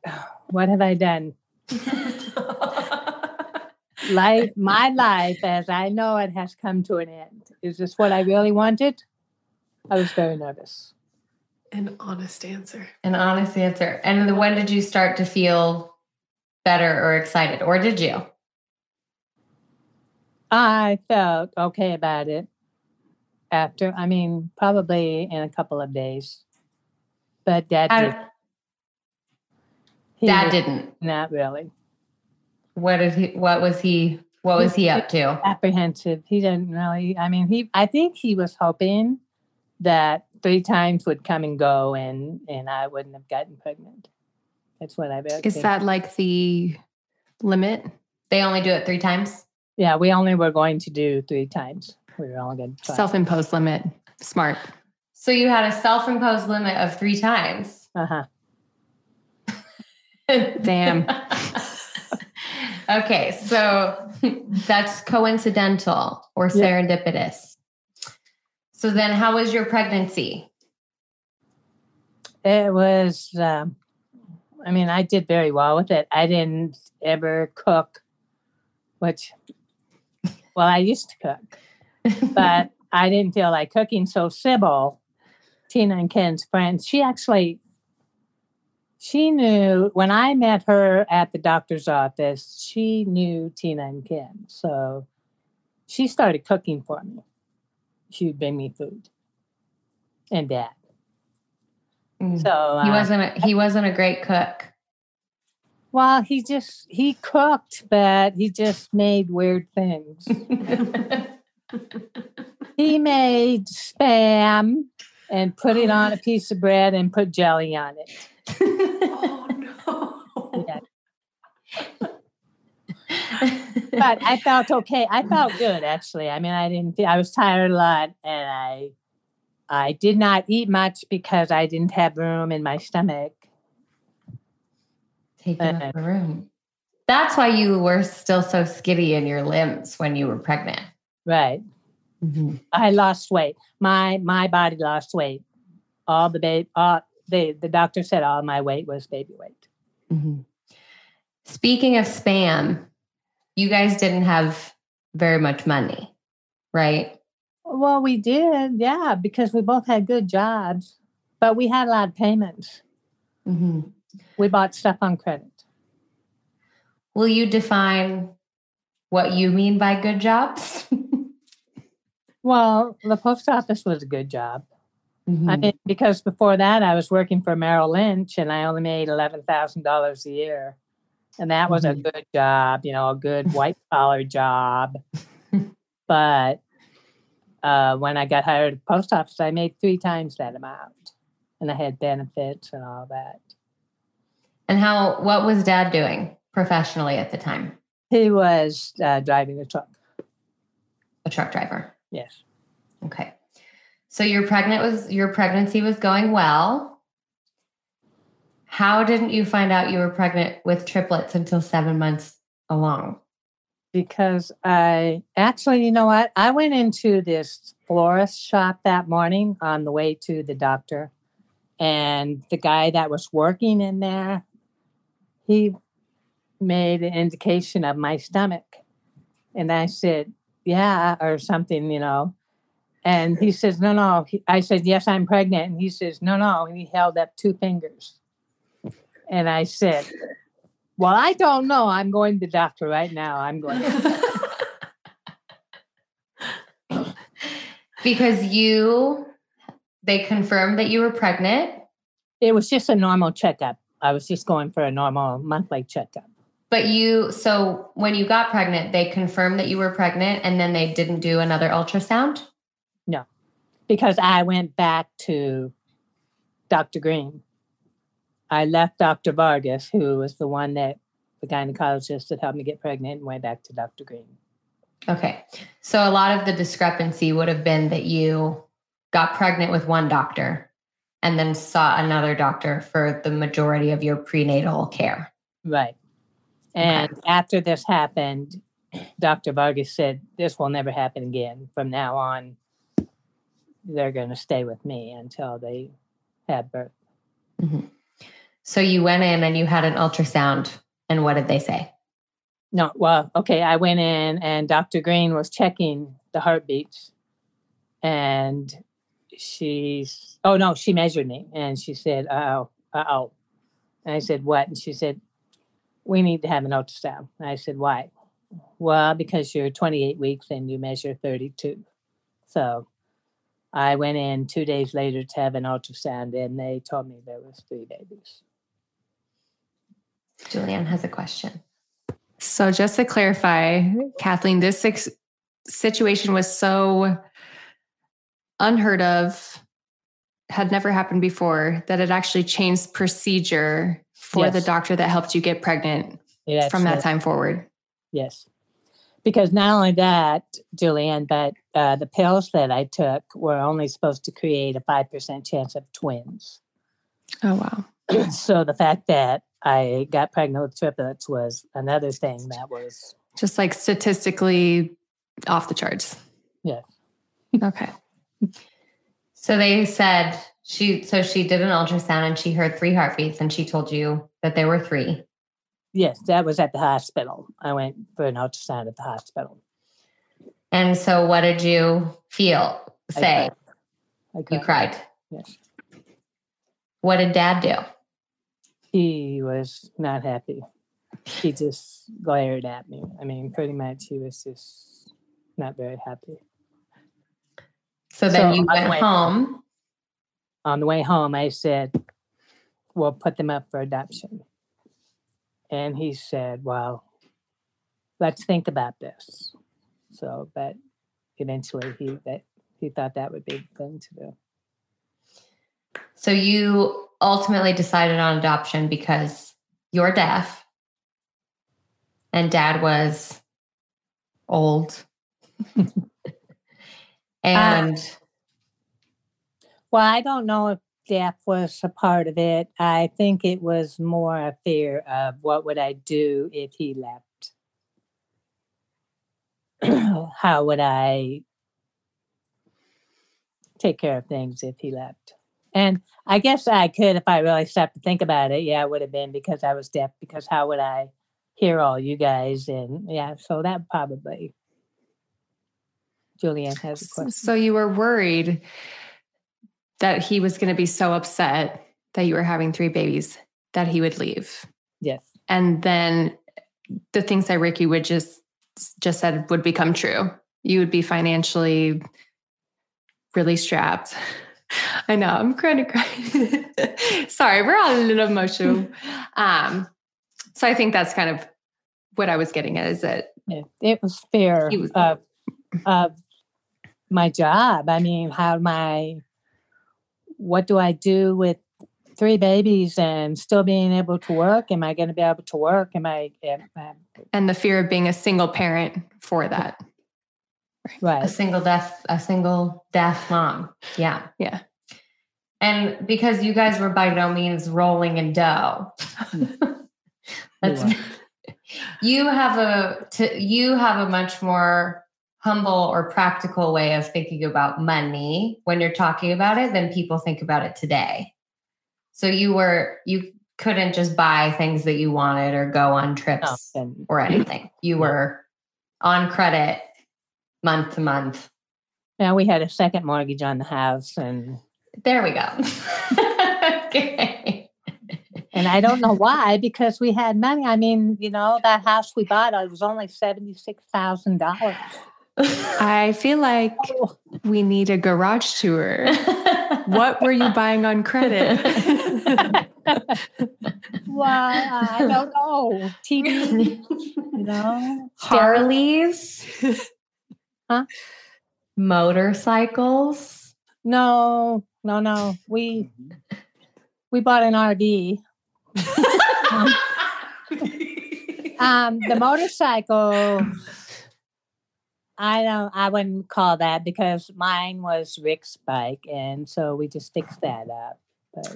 what have I done? Life my life as I know it has come to an end. Is this what I really wanted? I was very nervous. An honest answer. An honest answer. And then when did you start to feel better or excited? Or did you? I felt okay about it after, I mean, probably in a couple of days. But dad, How- did, he Dad didn't. not really. What did he what was he what was he up to? apprehensive. He didn't really. I mean, he. I think he was hoping that three times would come and go, and and I wouldn't have gotten pregnant. That's what I Is think. that like the limit? They only do it three times? Yeah, we only were going to do three times. We were only going to. Self imposed limit. Smart. So you had a self-imposed limit of three times. Uh huh. Damn. okay, so that's coincidental or Yeah. serendipitous. So then how was your pregnancy? It was. Um, I mean, I did very well with it. I didn't ever cook, which, well, I used to cook, but I didn't feel like cooking. So Sybil, Tina and Ken's friend, she actually she knew when I met her at the doctor's office, she knew Tina and Ken. So she started cooking for me. She would bring me food and dad. Mm. So uh, he wasn't a, he wasn't a great cook. well, he just he cooked, but he just made weird things. he made spam and put it on a piece of bread and put jelly on it. Oh no. Yeah. but I felt okay. I felt good actually. I mean, I didn't. Feel, I was tired a lot, and I, I did not eat much because I didn't have room in my stomach. Taking up the uh, room. That's why you were still so skinny in your limbs when you were pregnant. Right. I lost weight. My my body lost weight. All the baby. All the the doctor said all my weight was baby weight. Mhm. Speaking of spam, you guys didn't have very much money, right? Well, we did, yeah, because we both had good jobs, but we had a lot of payments. Mhm. We bought stuff on credit. Will you define what you mean by good jobs? Well, the post office was a good job. I Mhm. mean, because before that, I was working for Merrill Lynch and I only made $11,000 a year. And that was Mhm. a good job, you know, a good white collar job. but uh, when I got hired at the post office, I made three times that amount. And I had benefits and all that. and how? What was Dad doing professionally at the time? He was uh, driving a truck. A truck driver. Yes. Okay. So your pregnant was your pregnancy was going well. How didn't you find out you were pregnant with triplets until seven months along? because I actually, you know what? I went into this florist shop that morning on the way to the doctor, and the guy that was working in there, he made an indication of my stomach, and I said, "Yeah," or something, you know. And he says, "No, no." He, I said, "Yes, I'm pregnant," and he says, "No, no." And he held up two fingers, and I said. Well, I don't know. I'm going to the doctor right now. I'm going. because you they confirmed that you were pregnant, It was just a normal checkup. I was just going for a normal monthly checkup. But you so when you got pregnant, they confirmed that you were pregnant and then they didn't do another ultrasound? No, because I went back to Dr. Green. I left Dr. Vargas, who was the one that the gynecologist that helped me get pregnant, and went back to Dr. Green. Okay. So a lot of the discrepancy would have been that you got pregnant with one doctor and then saw another doctor for the majority of your prenatal care. Right. And after this happened, Dr. Vargas said, This will never happen again. From now on, they're going to stay with me until they have birth. So you went in and you had an ultrasound and what did they say? No, well, okay. I went in and Dr. Green was checking the heartbeats, and she's oh no, she measured me and she said, "Oh, uh oh," and I said, "What?" And she said, "We need to have an ultrasound." And I said, "Why?" Well, because you're 28 weeks and you measure 32. So I went in two days later to have an ultrasound, and they told me there was three babies. Julianne has a question. So, just to clarify, Kathleen, this ex- situation was so unheard of, had never happened before, that it actually changed procedure for the doctor that helped you get pregnant It from that actually- time forward. Yes. Because not only that, Julianne, but uh, the pills that I took were only supposed to create a 5% chance of twins. Oh, wow. so the fact that I got pregnant with triplets was another thing that was, Just like statistically off the charts. Yes. Okay. So they said She so she did an ultrasound and she heard three heartbeats and she told you that there were three. Yes, that was at the hospital. I went for an ultrasound at the hospital. And so what did you feel? I Say I cried. you cried. Yes. What did dad do? He was not happy. He just glared at me. I mean, pretty much he was just not very happy. So then So you went went- home. On the way home, I said, We'll put them up for adoption. And he said, Well, let's think about this. So, but eventually he that he thought that would be the thing to do. So you ultimately decided on adoption because you're deaf and dad was old. and uh, Well, I don't know if death was a part of it. I think it was more a fear of what would I do if he left. How would I take care of things if he left? And I guess I could if I really stopped to think about it. Yeah, it would have been because I was deaf. Because how would I hear all you guys? And yeah, so that probably. Julianne has a question. So you were worried that he was going to be so upset that you were having three babies that he would leave. Yes. And then the things that Rikki would just just said would become true. You would be financially really strapped. I know, I'm kind of crying. Sorry, we're all a little emotional. Um, so I think that's kind of what I was getting at is that Yeah, it was was- of of my job. I mean, how my what do I do with three babies and still being able to work? Am I going to be able to work? Am I am, am- and the fear of being a single parent for that. a single deaf a single deaf mom. Yeah. Yeah. And because you guys were by no means rolling in dough. That's were. you have a to, you have a much more humble or practical way of thinking about money when you're talking about it than people think about it today. So you were you couldn't just buy things that you wanted or go on trips No, or anything. You were on credit month to month. now we had a second mortgage on the house, and There we go. okay. and I don't know why because we had money. I mean, you know, that house we bought it was only seventy six thousand dollars. I feel like we need a garage tour. what were you buying on credit? Well, I don't know. TV, you know, Harleys? Huh? Motorcycles? No, no, no. We we bought an RV. um, the motorcycle, I don't. I wouldn't call that because mine was Rick's bike, and so we just fixed that up. But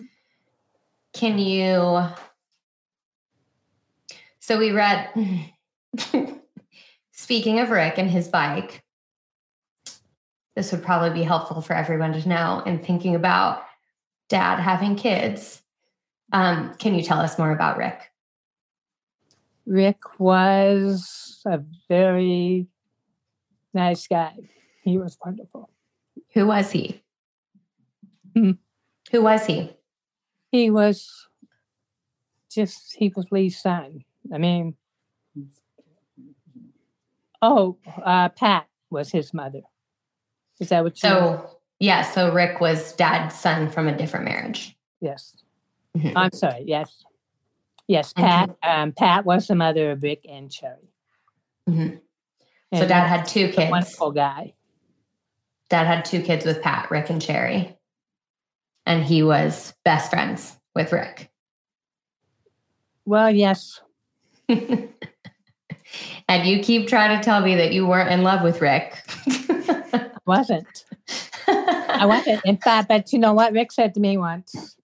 Can you? So we read. Speaking of Rick and his bike, this would probably be helpful for everyone to know in thinking about dad having kids. Um, can you tell us more about Rick? Rick was a very nice guy. He was wonderful. Who was he? Hmm. Who was he? He was just he was Lee's son. I mean, oh, uh, Pat was his mother. Is that what you? So, yeah, so Rick was dad's son from a different marriage. yes, Mhm. I'm sorry. Yes, yes. Pat. Um, Pat was the mother of Rick and Cherry. So dad had two kids. wonderful guy. Dad had two kids with Pat, Rick and Cherry. And he was best friends with Rick. Well, yes, and you keep trying to tell me that you weren't in love with Rick. I wasn't. I wasn't. In fact, but you know what Rick said to me once?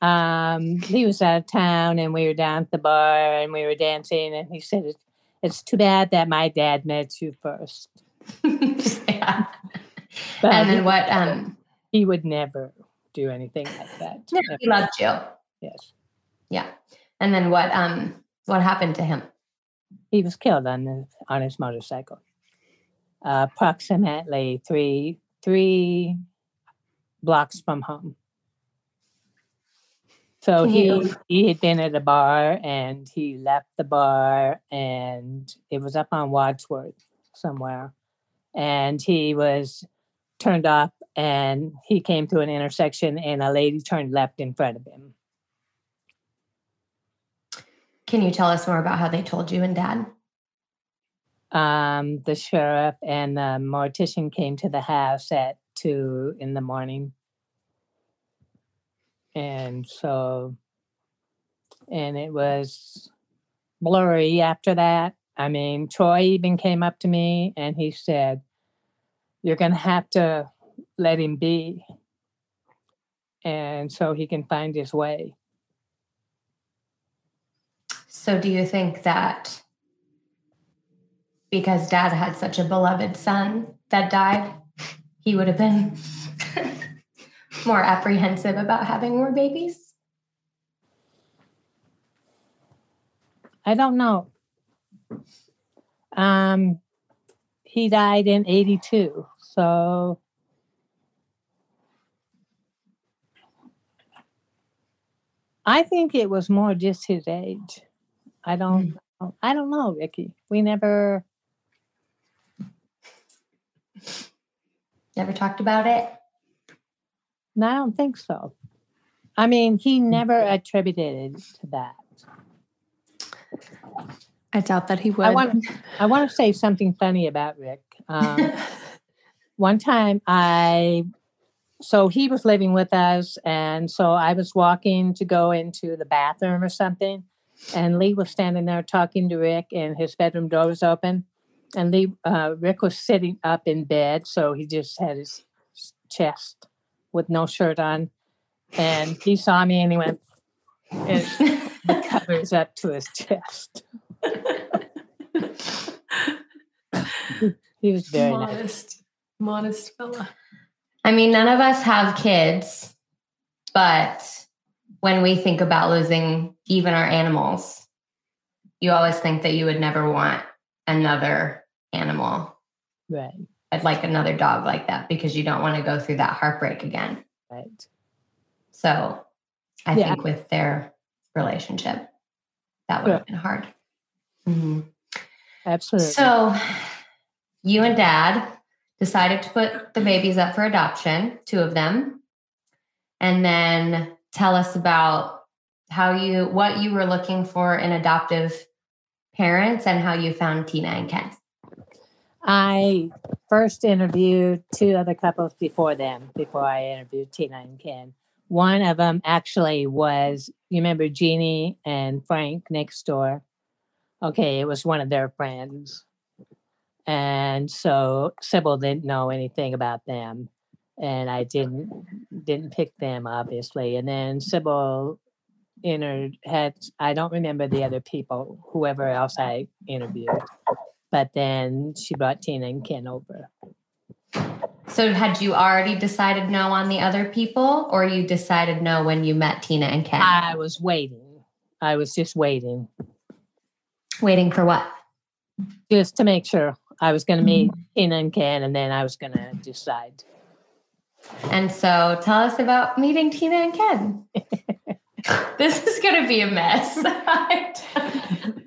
Um, he was out of town and we were down at the bar and we were dancing and he said, "It's, too bad that my dad met you first. yeah. But And he, then what um he would never do anything like that. Yeah, he loved you. Yes. Yeah. And then what um what happened to him? He was killed on the, on his motorcycle. Uh, approximately three three blocks from home. So he he had been at a bar and he left the bar and it was up on Wadsworth somewhere. And he was turned off and he came to an intersection and a lady turned left in front of him. Can you tell us more about how they told you and dad? um, the sheriff and the mortician came to the house at two in the morning. And so, and it was blurry after that. I mean, Troy even came up to me and he said, You're going to have to let him be. And so he can find his way. So do you think that because dad had such a beloved son that died, he would have been more apprehensive about having more babies? I don't know. Um, he died in 82. So I think it was more just his age. I don't I don't know, Rikki. We never Never talked about it? No, I don't think so. I mean, he never attributed it to that. I doubt that he would. I want I want to say something funny about Rick. Um, one time I so he was living with us and so I was walking to go into the bathroom or something and Lee was standing there talking to Rick and his bedroom door was open and Lee uh, Rick was sitting up in bed so he just had his chest with no shirt on and he saw me and he went and the covers up to his chest. He was very nice. modest, modest fella. I mean, none of us have kids, but when we think about losing even our animals, you always think that you would never want another animal, Right, like another dog like that, because you don't want to go through that heartbreak again. right. So I Yeah. think with their relationship, that would have been hard. Mhm. Absolutely. So you and dad decided to put the babies up for adoption, two of them. And then tell us about how you what you were looking for in adoptive parents and how you found Tina and Ken. I first interviewed two other couples before them, before I interviewed Tina and Ken. One of them actually was, you remember Jeannie and Frank next door? Okay, it was one of their friends. And so Sybil didn't know anything about them. And I didn't didn't pick them obviously. And then Sybil entered had I don't remember the other people, whoever else I interviewed but then she brought Tina and Ken over. So had you already decided no on the other people or you decided no when you met Tina and Ken? I was waiting. I was just waiting Waiting for what? just to make sure I was going to meet mm-hmm. Tina and Ken and then I was going to decide. And so tell us about meeting Tina and Ken. this is going to be a mess.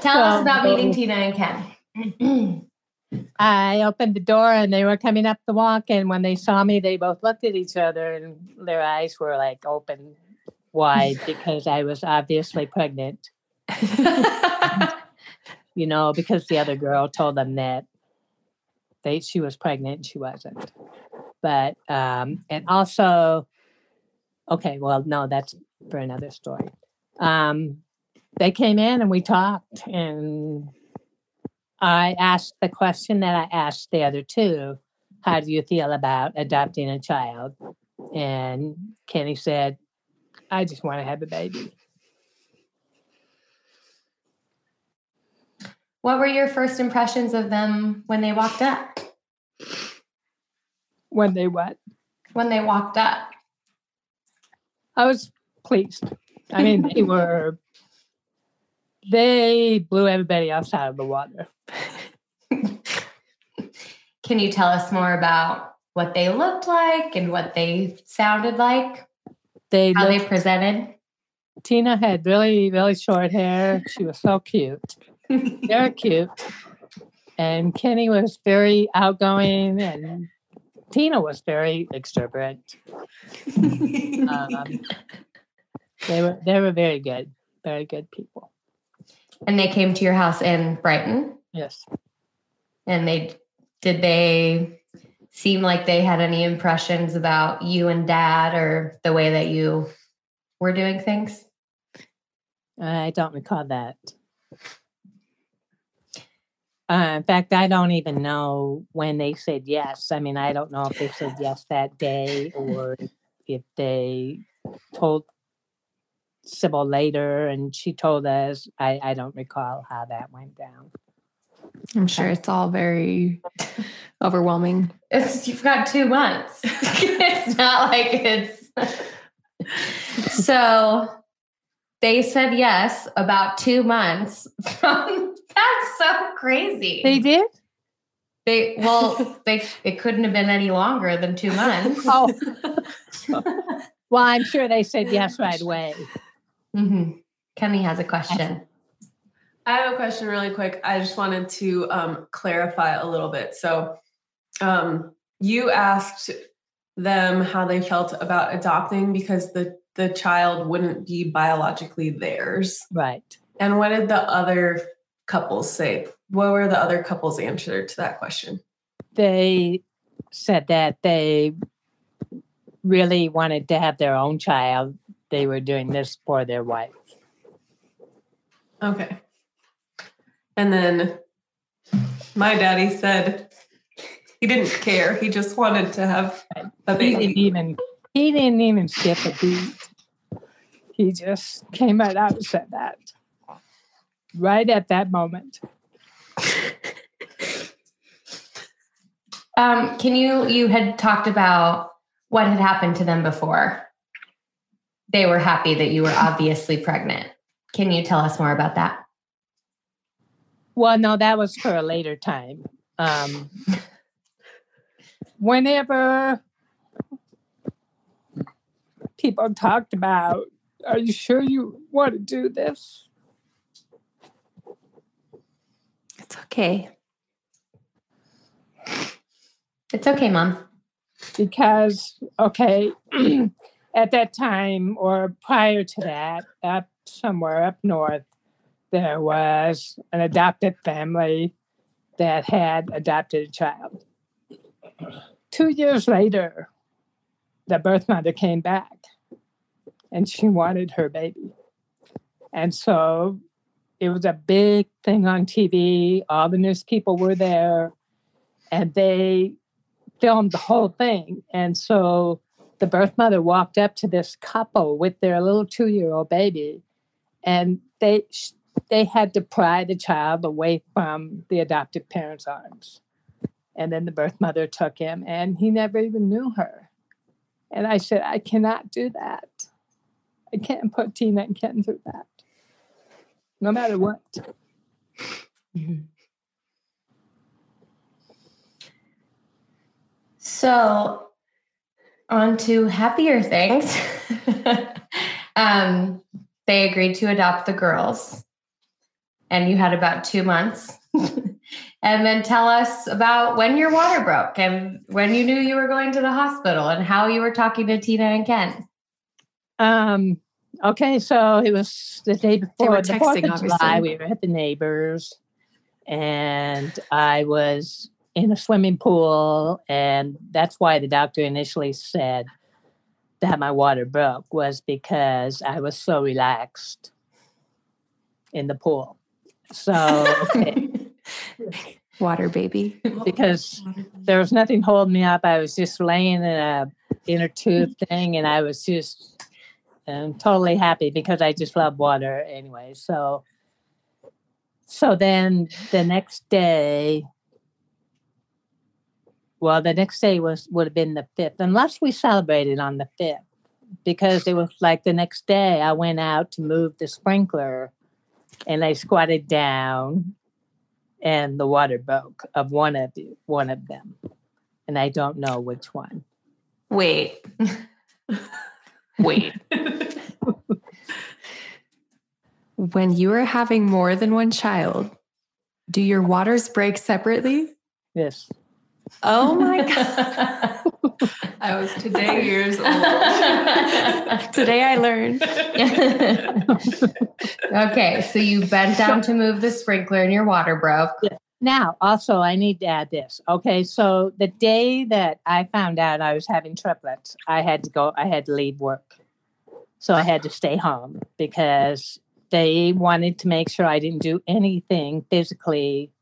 tell us about meeting Tina and Ken. I opened the door and they were coming up the walk. And when they saw me, they both looked at each other and their eyes were like open wide because I was obviously pregnant, you know, because the other girl told them that they she was pregnant and she wasn't. But um and also okay, well no, that's for another story. Um they came in and we talked and I asked the question that I asked the other two, how do you feel about adopting a child? And Kenny said, I just want to have a baby. what were your first impressions of them when they walked up? When they what? when they walked up? I was pleased. I mean, they were, they blew everybody else out of the water. Can you tell us more about what they looked like and what they sounded like? They How they presented? Tina had really, really short hair. She was so cute, very cute. And Kenny was very outgoing, and Tina was very extravagant. Um, they were they were very good, very good people. And they came to your house in Brighton. Yes. And they did they seem like they had any impressions about you and dad or the way that you were doing things? I don't recall that. Uh, in fact, I don't even know when they said yes. I mean, I don't know if they said yes that day or if they told Sybil later and she told us. I, I don't recall how that went down. I'm sure it's all very overwhelming. It's you've got two months. it's not like it's so they said yes about two months from that's so crazy. They did? They well, they it couldn't have been any longer than two months. Oh. well, I'm sure they said yes right away. Hmm Kenny has a question. I have a question really quick. I just wanted to um, clarify a little bit. So, um, you asked them how they felt about adopting because the the child wouldn't be biologically theirs. Right. And what did the other couples say? What were the other couples' answer to that question? they said that they really wanted to have their own child. They were doing this for their wife. Okay. And then my daddy said he didn't care. He just wanted to have a He didn't baby. even he didn't even skip a beat. He just came right out and said that. Right at that moment. Um, can you you had talked about what had happened to them before? They were happy that you were obviously pregnant. Can you tell us more about that? Well, no, that was for a later time. Um, whenever people talked about, are you sure you want to do this? It's okay. It's okay, mom. because okay at that time or prior to that up somewhere up north there was an adopted family that had adopted a child two years later the birth mother came back and she wanted her baby and so it was a big thing on tv all the news people were there and they filmed the whole thing. And so the birth mother walked up to this couple with their little two year old baby, and they they had to pry the child away from the adoptive parents' arms. And then the birth mother took him, and he never even knew her. And I said, I cannot do that. I can't put Tina and Ken through that, no matter what. So, on to happier things. um, they agreed to adopt the girls, and you had about two months. and then tell us about when your water broke and when you knew you were going to the hospital and how you were talking to Tina and Ken. Um, okay, so it was the day before were the Fourth texting, of July. obviously. We were at the neighbors, and I was in a swimming pool, and that's why the doctor initially said that my water broke was because I was so relaxed in the pool. So Water baby. because there was nothing holding me up. I was just laying in a inner tube thing, and I was just um, totally happy because I just love water anyway. So, so then the next day, well, the next day was would have been the fifth, unless we celebrated on the fifth, because it was like the next day. I went out to move the sprinkler, and I squatted down, and the water broke of one of the, one of them, and I don't know which one. Wait. Wait. when you are having more than one child, do your waters break separately? Yes. Oh my God. I was today years old. Today I learned. okay, so you bent down to move the sprinkler and your water broke. Now, also, I need to add this. Okay, so the day that I found out I was having triplets, I had to go. I had to leave work, so I had to stay home because they wanted to make sure I didn't do anything physically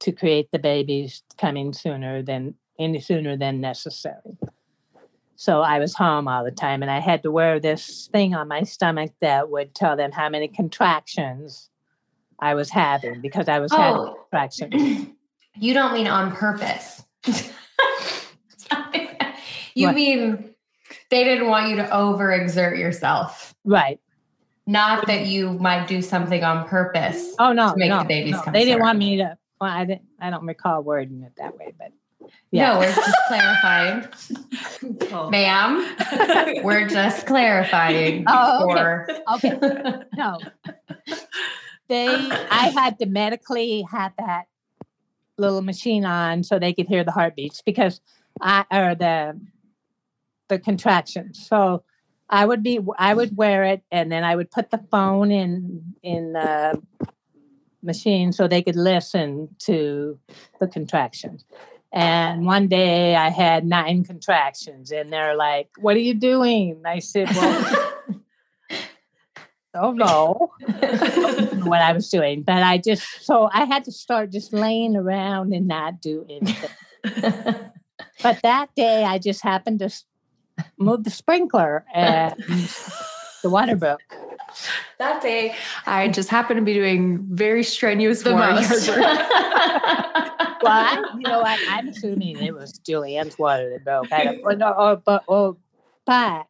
to create the babies coming sooner than any sooner than necessary. So I was home all the time, and I had to wear this thing on my stomach that would tell them how many contractions I was having because I was having Oh, contractions. you don't mean on purpose. you What? mean they didn't want you to overexert yourself. Right. Not that you might do something on purpose. Oh no, to make no, the babies no. come They didn't want me to. Well, I didn't. I don't recall wording it that way, but No, yeah. we're just clarifying. Oh. Ma'am, we're just clarifying. Oh, okay. okay. No, they. I had to medically have that little machine on so they could hear the heartbeats because I or the the contractions. So I would be. I would wear it, and then I would put the phone in in the machine so they could listen to the contractions. And one day I had nine contractions, and they're like, "What are you doing?" I said, "Well, oh no." what I was doing, but I just so I had to start just laying around and not do anything. But that day, I just happened to move the sprinkler and the water broke. That day, I just happened to be doing very strenuous the warrior most. work. Well, I, you know what? I'm assuming it was Julianne's water that broke. I don't, or, no, or, but, or, but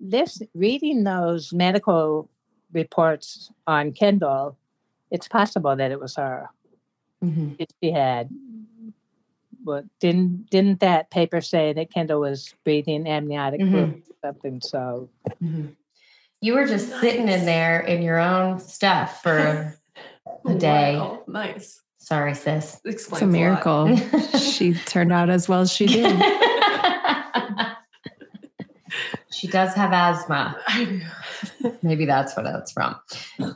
this reading those medical reports on Kindle, it's possible that it was her. Mhm. if she had. But didn't didn't that paper say that Kendall was breathing amniotic Mhm. fluid or something? So Mhm. You were just sitting in there in your own stuff for a day. Wow, Nice. Sorry, sis. Explains It's a miracle. she turned out as well as she did. she does have asthma. Maybe that's what that's from.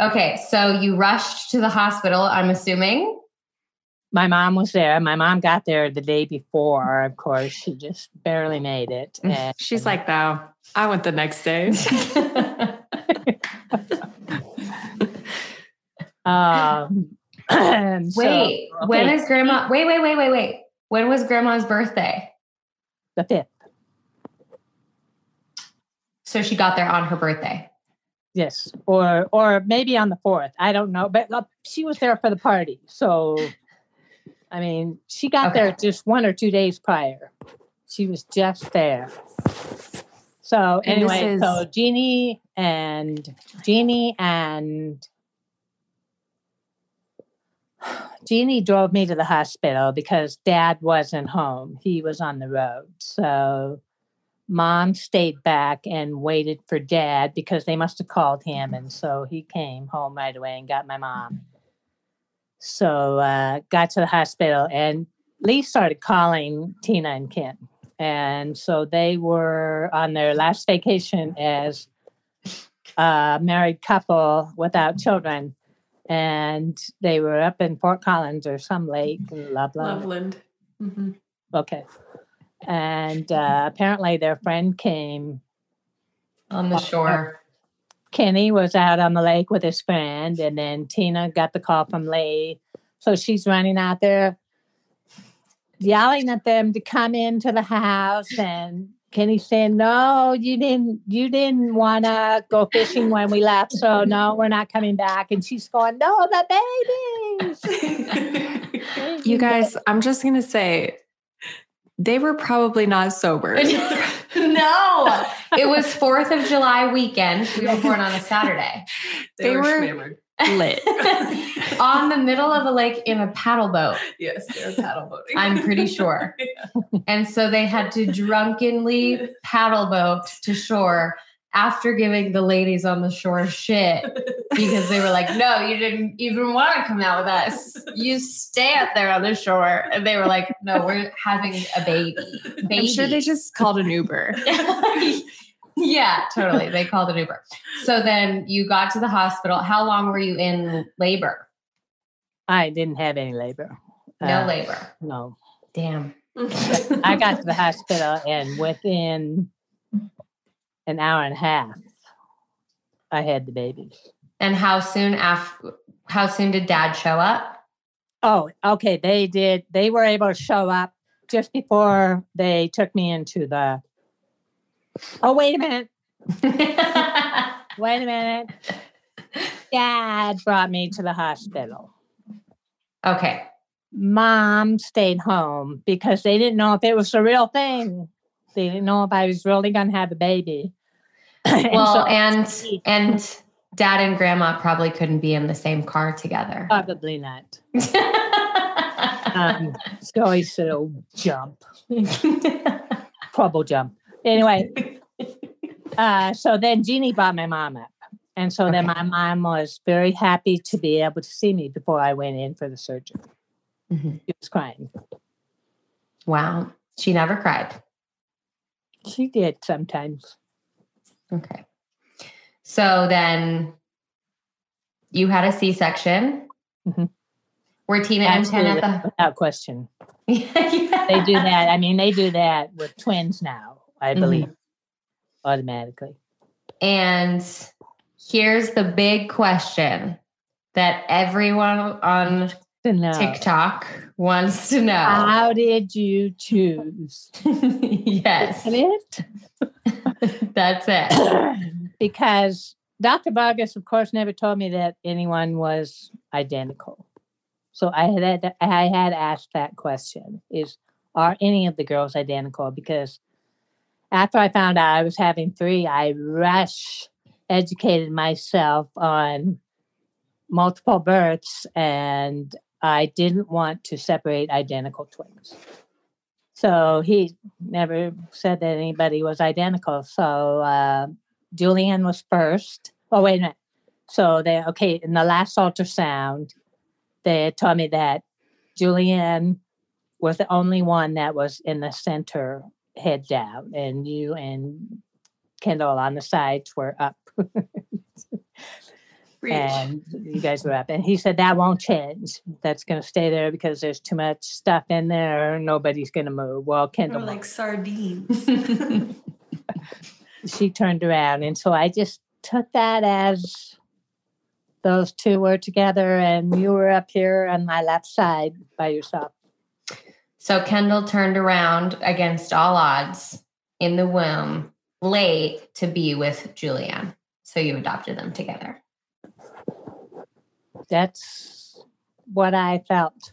Okay, so you rushed to the hospital, I'm assuming. My mom was there. My mom got there the day before. Of course, she just barely made it. And She's like, though, I went the next day. um, and so- wait, when okay, is grandma? Wait, wait, wait, wait, wait. When was grandma's birthday? the fifth? So she got there on her birthday. Yes, or or maybe on the fourth. I don't know, but uh, she was there for the party. So, I mean, she got Okay. there just one or two days prior. She was just there. So anyway, so Jeannie and Jeannie and Jeannie drove me to the hospital because Dad wasn't home. He was on the road. So mom stayed back and waited for dad because they must have called him and so he came home right away and got my mom so uh, got to the hospital and lee started calling tina and ken and so they were on their last vacation as a married couple without children and they were up in fort collins or some lake in loveland Loveland. Mhm. okay and uh, apparently their friend came On the shore. Kenny was out on the lake with his friend, and then Tina got the call from Lee. So she's running out there, yelling at them to come into the house. And Kenny saying, "No, you didn't. You didn't want to go fishing when we left. So no, we're not coming back." And she's going, "No, the babies." You guys, I'm just going to say They were probably not sober. no, it was 4th of July weekend. We were born on a Saturday. They, They were, were- Lit. on the middle of a lake in a paddle boat, Yes, they were paddle boating. I'm pretty sure. And so they had to drunkenly paddle boat to shore after giving the ladies on the shore shit because they were like, no, you didn't even want to come out with us. You stay up there on the shore. And they were like, no, we're having a baby. baby. I'm sure they just called an Uber. yeah, totally. They called an Uber. So then you got to the hospital. How long were you in labor? I didn't have any labor. No Uh, labor. No. Damn. I got to the hospital and within an hour and a half, I had the baby. And how soon after? How soon did Dad show up? Oh, okay. They did. They were able to show up just before they took me into the. Oh, wait a minute. Wait a minute. Dad brought me to the hospital. okay. Mom stayed home because they didn't know if it was a real thing. They didn't know if I was really going to have a baby. And Well, so- and and Dad and Grandma probably couldn't be in the same car together. probably not. Um, so I said, "Oh, jump, trouble jump." Anyway, uh, so then Jeannie brought my mom up, and so then my mom was very happy to be able to see me before I went in for the surgery. Mhm. She was crying. wow. She never cried. She did sometimes. Okay. So then you had a C section. Mhm. Were Tina and Ken Absolutely, at without question. the They do that. I mean, they do that with twins now. I Mhm. believe automatically. And here's the big question that everyone on TikTok wants to know. How did you choose? yes, it? that's it. because Dr. Vargas, of course, never told me that anyone was identical. So I had I had asked that question: Is are any of the girls identical? Because after I found out I was having three, I rush educated myself on multiple births, and I didn't want to separate identical twins. So he never said that anybody was identical. So uh, Julian was first. Oh, wait a minute. So they okay in the last ultrasound, they told me that Julian was the only one that was in the center, head down, and you and Kendall on the sides were up, Reach. and you guys were up. And he said that won't change. That's going to stay there because there's too much stuff in there. Nobody's going to move. Well, Kendall were moved. like sardines. she turned around and so i just took that as those two were together and you were up here on my left side by yourself So Kendall turned around against all odds in the womb late to be with Julianne. So you adopted them together. That's what i felt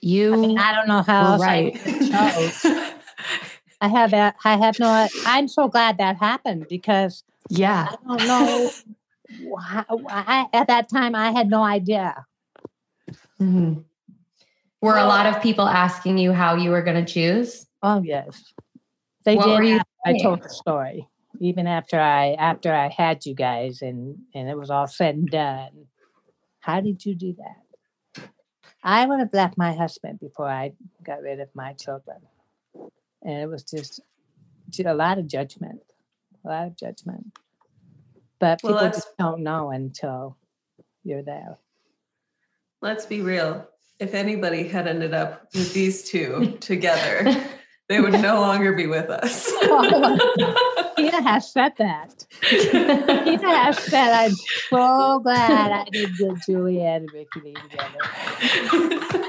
You i mean i don't know how right. I i have a, i have no i'm so glad that happened because yeah. i don't know why, I, at that time i had no idea Mm-hmm. Were a lot of people asking you how you were going to choose? oh yes they What did I told the story even after I after I had you guys and and it was all said and done. How did you do that? I would have left my husband before I got rid of my children, and it was just a lot of judgment, a lot of judgment. But people that's- just don't know until you're there. Let's be real. If anybody had ended up with these two together, they would no longer be with us. Has said that. Tina has said, "I'm so glad I didn't get Julianne and Rikki together."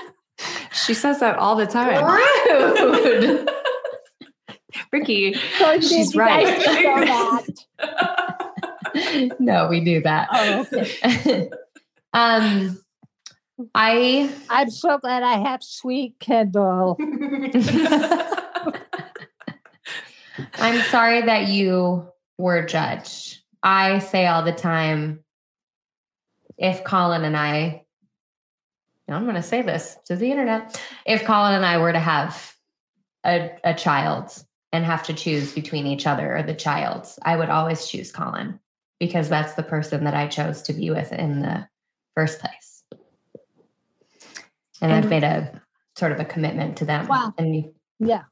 She says that all the time. Rude. Rikki, So She's right. guys didn't know that. no, we do that. Oh, okay. um, I I'm so glad I have sweet Kendall. I'm sorry that you were judged. I say all the time if Colin and I, now I'm going to say this to the internet, if Colin and I were to have a, a child and have to choose between each other or the child, I would always choose Colin because that's the person that I chose to be with in the first place. And, I've made a sort of a commitment to them. Wow. And you, Yeah.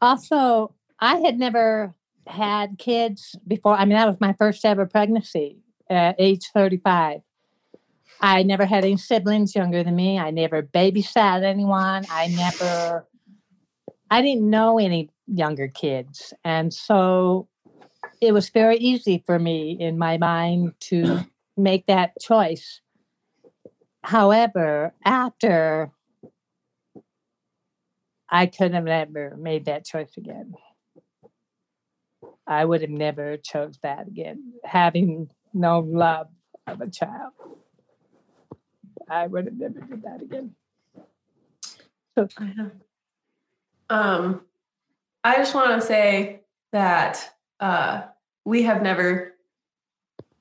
Also, I had never had kids before. I mean, that was my first ever pregnancy at age 35. I never had any siblings younger than me. I never babysat anyone. I never, I didn't know any younger kids. And so it was very easy for me in my mind to make that choice. However, after I could have never made that choice again. I would have never chose that again. Having no love of a child, I would have never did that again. So I know. Um, I just want to say that uh, we have never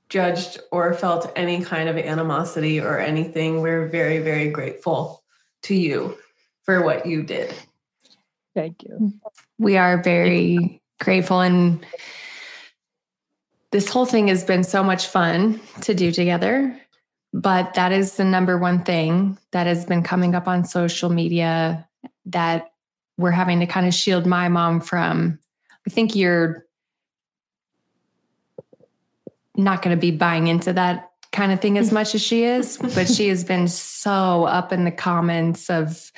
judged or felt any kind of animosity or anything. We're very, very grateful to you for what you did. thank you. we are very grateful. And this whole thing has been so much fun to do together. But that is the number one thing that has been coming up on social media that we're having to kind of shield my mom from. I think you're not going to be buying into that kind of thing as much as she is but she has been so up in the comments of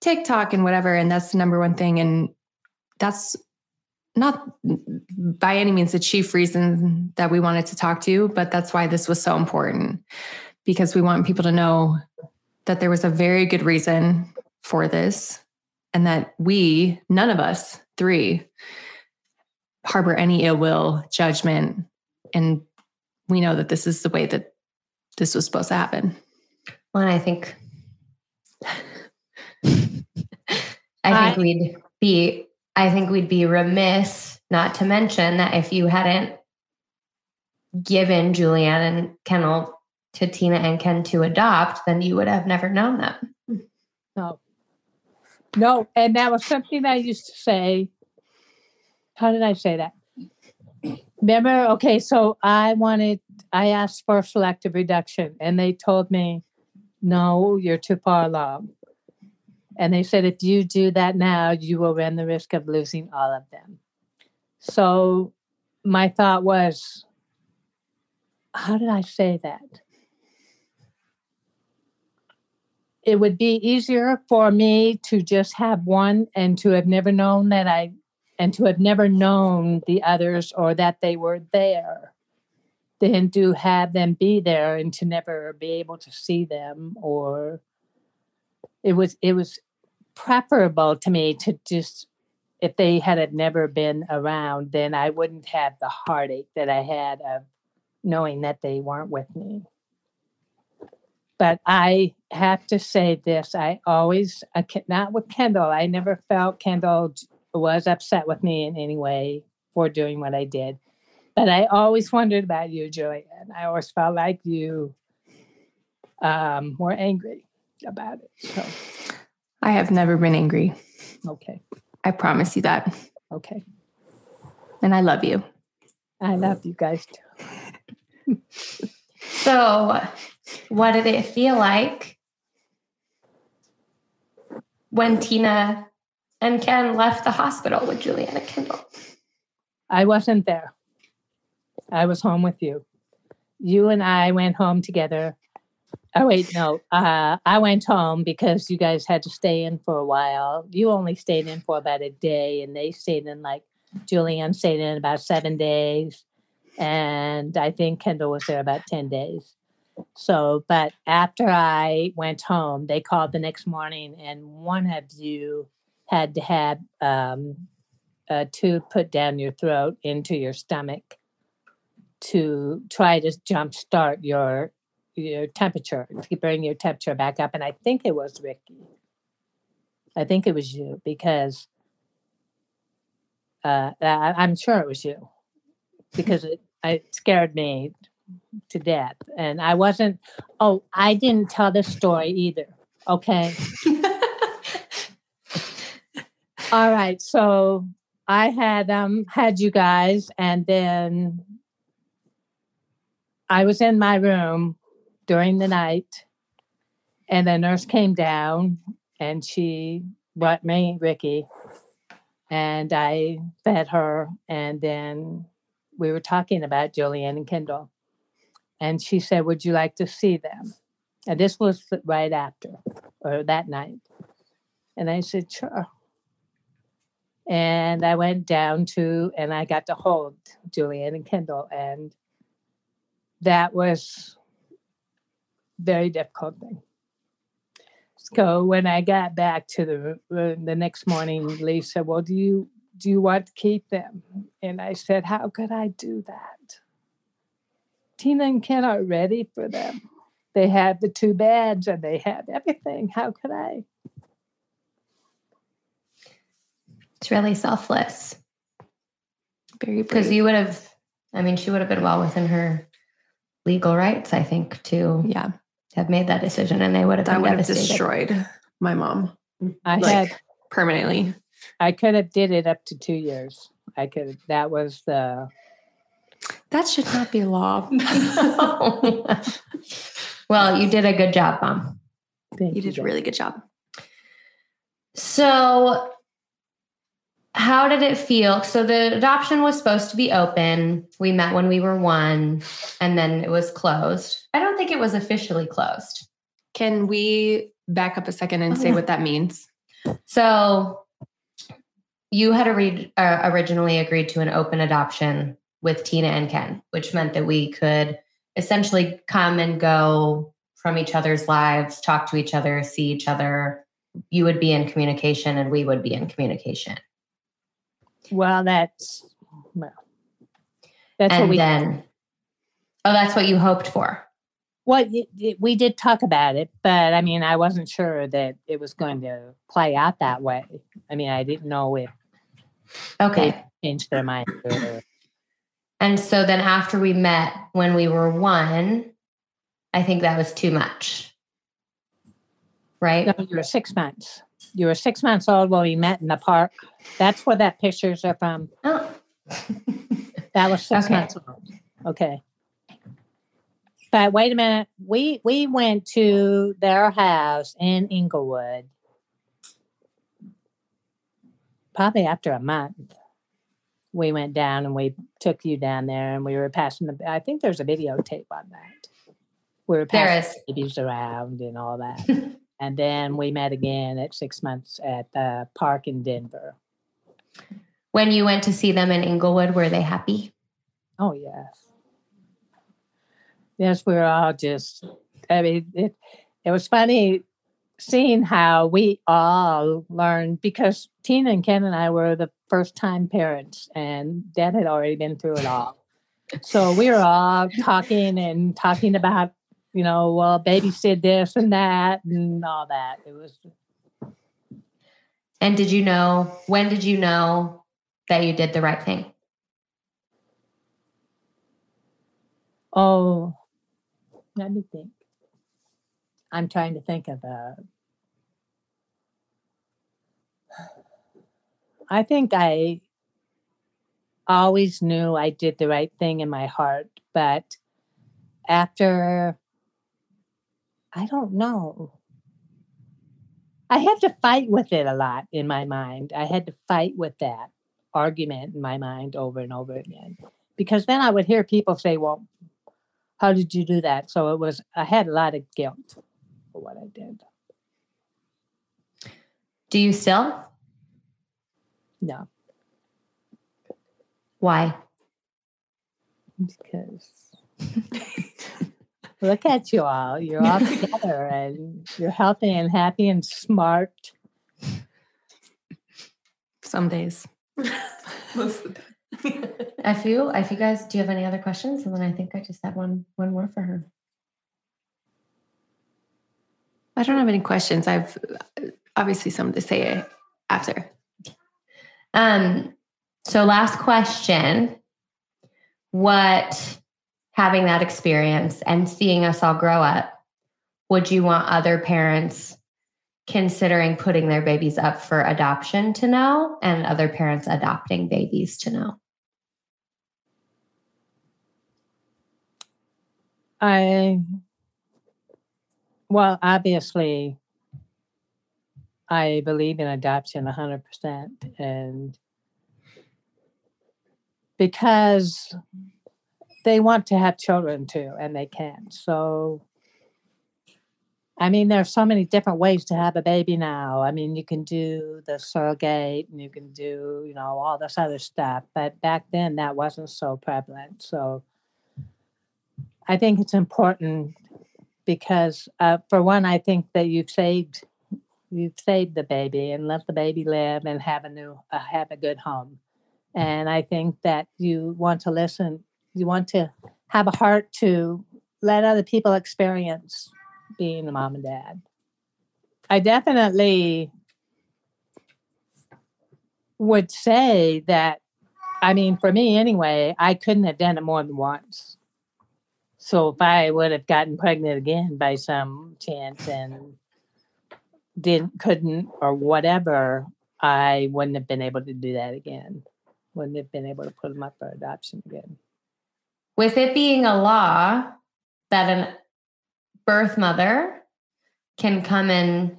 tiktok and whatever and that's the number one thing. And that's not by any means the chief reason that we wanted to talk to you, but that's why this was so important because we want people to know that there was a very good reason for this and that we, none of us three, harbor any ill will, judgment. And we know that this is the way that this was supposed to happen. Well, and I think I I- think we'd be I think we'd be remiss not to mention that if you hadn't given Julianne and Kendall to Tina and Ken to adopt, then you would have never known them. No. No, and that was something I used to say. How did I say that? Remember, okay, so I wanted, I asked for selective reduction, and they told me, no, you're too far along. And they said, if you do that now, you will run the risk of losing all of them. So my thought was, how did I say that? it would be easier for me to just have one and to have never known that I and to have never known the others or that they were there than to have them be there and to never be able to see them or it was it was preferable to me to just if they had never been around then I wouldn't have the heartache that I had of knowing that they weren't with me but I have to say this: I always, not with Kendall. I never felt Kendall was upset with me in any way for doing what I did, but I always wondered about you, Julian. I always felt like you um, were angry about it. So, I have never been angry. okay, I promise you that. okay, And I love you. I love you guys too. So, what did it feel like when Tina and Ken left the hospital with Juliana Kendall? I wasn't there. I was home with you. You and I went home together. Oh wait, no. Uh, I went home because you guys had to stay in for a while. You only stayed in for about a day, and they stayed in like Julianne stayed in about seven days, and I think Kendall was there about ten days. So, but after I went home, they called the next morning, and one of you had to have um, a tube put down your throat into your stomach to try to jumpstart your your temperature to bring your temperature back up, and I think it was Rikki. I think it was you because uh, I, I'm sure it was you because it, it scared me to death, and I wasn't. Oh, I didn't tell the story either. Okay. All right. So I had um had you guys, and then I was in my room during the night, and the nurse came down, and she brought me Rikki, and I fed her, and then we were talking about Julianne and Kendall, and she said, "Would you like to see them?" And this was right after or that night, and I said, "Sure." and I went down to and I got to hold Julian and Kendall, and that was very difficult thing. So when I got back to the room the next morning, Lee said, "Well, do you do you want to keep them?" And I said, "How could I do that? Tina and Ken are ready for them. They have the two beds and they have everything. How could I?" It's really selfless Very because you would have, I mean, she would have been well within her legal rights, I think, to yeah, have made that decision and they would have That been would have destroyed my mom I Like- had permanently. I could have did it up to two years. I could. That was the that should not be law. well, you did a good job, Mom. thing. You did a really good job. So, how did it feel? So, the adoption was supposed to be open. We met when we were one, and then it was closed. I don't think it was officially closed. Can we back up a second and say what that means? So, you had read, uh, originally agreed to an open adoption with Tina and Ken, which meant that we could essentially come and go from each other's lives, talk to each other, see each other. You would be in communication, and we would be in communication. Well, that's well. That's what and we. then, oh, that's what you hoped for. Well, we did talk about it, but I mean, I wasn't sure that it was going to play out that way. I mean, I didn't know if Okay. changed their mind. Or, And so then after we met when we were one, I think that was too much. Right? no, you were six months. You were six months old when we met in the park. That's where that pictures are from. Oh. That was six Okay. months old. Okay. But wait a minute. We we went to their house in Englewood. Probably after a month. We went down and we took you down there and we were passing the I think there's a videotape on that. We were passing babies around and all that. and then mm. we met again at six months at the park in Denver. When you went to see them in Englewood, were they happy? Oh yes. Yes, we were all just I mean it it was funny seeing how we all learned because Tina and Ken and I were the first time parents and Dad had already been through it all. So we were all talking and talking about, you know, well, babies did this and that and all that. It was And did you know, when did you know that you did the right thing? Oh, let me think. I'm trying to think of a. I think I always knew I did the right thing in my heart, but after, I don't know. I had to fight with it a lot in my mind. I had to fight with that argument in my mind over and over again because then I would hear people say, well, how did you do that? So it was, I had a lot of guilt for what I did. Do you still? No, Why? because look at you all. You're all together and you're healthy and happy and smart. Some days. Most of the time. If you, if you guys, do you have any other questions? And then I think I just have one, one more for her. I don't have any questions. I've uh, obviously something to say after. Um, so last question. What having that experience and seeing us all grow up, would you want other parents considering putting their babies up for adoption to know and other parents adopting babies to know? I, well, obviously, I believe in adoption 100%. And because they want to have children too, and they can't. So, I mean, there's so many different ways to have a baby now. I mean, you can do the surrogate and you can do, you know, all this other stuff. But back then, that wasn't so prevalent. So, I think it's important because, uh, for one, I think that you've saved you've saved the baby and let the baby live and have a new uh, have a good home. And I think that you want to listen. You want to have a heart to let other people experience being a mom and dad. I definitely would say that. I mean, for me anyway, I couldn't have done it more than once. So if I would have gotten pregnant again by some chance and didn't couldn't or whatever, I wouldn't have been able to do that again. Wouldn't have been able to put them up for adoption again. With it being a law that an birth mother can come and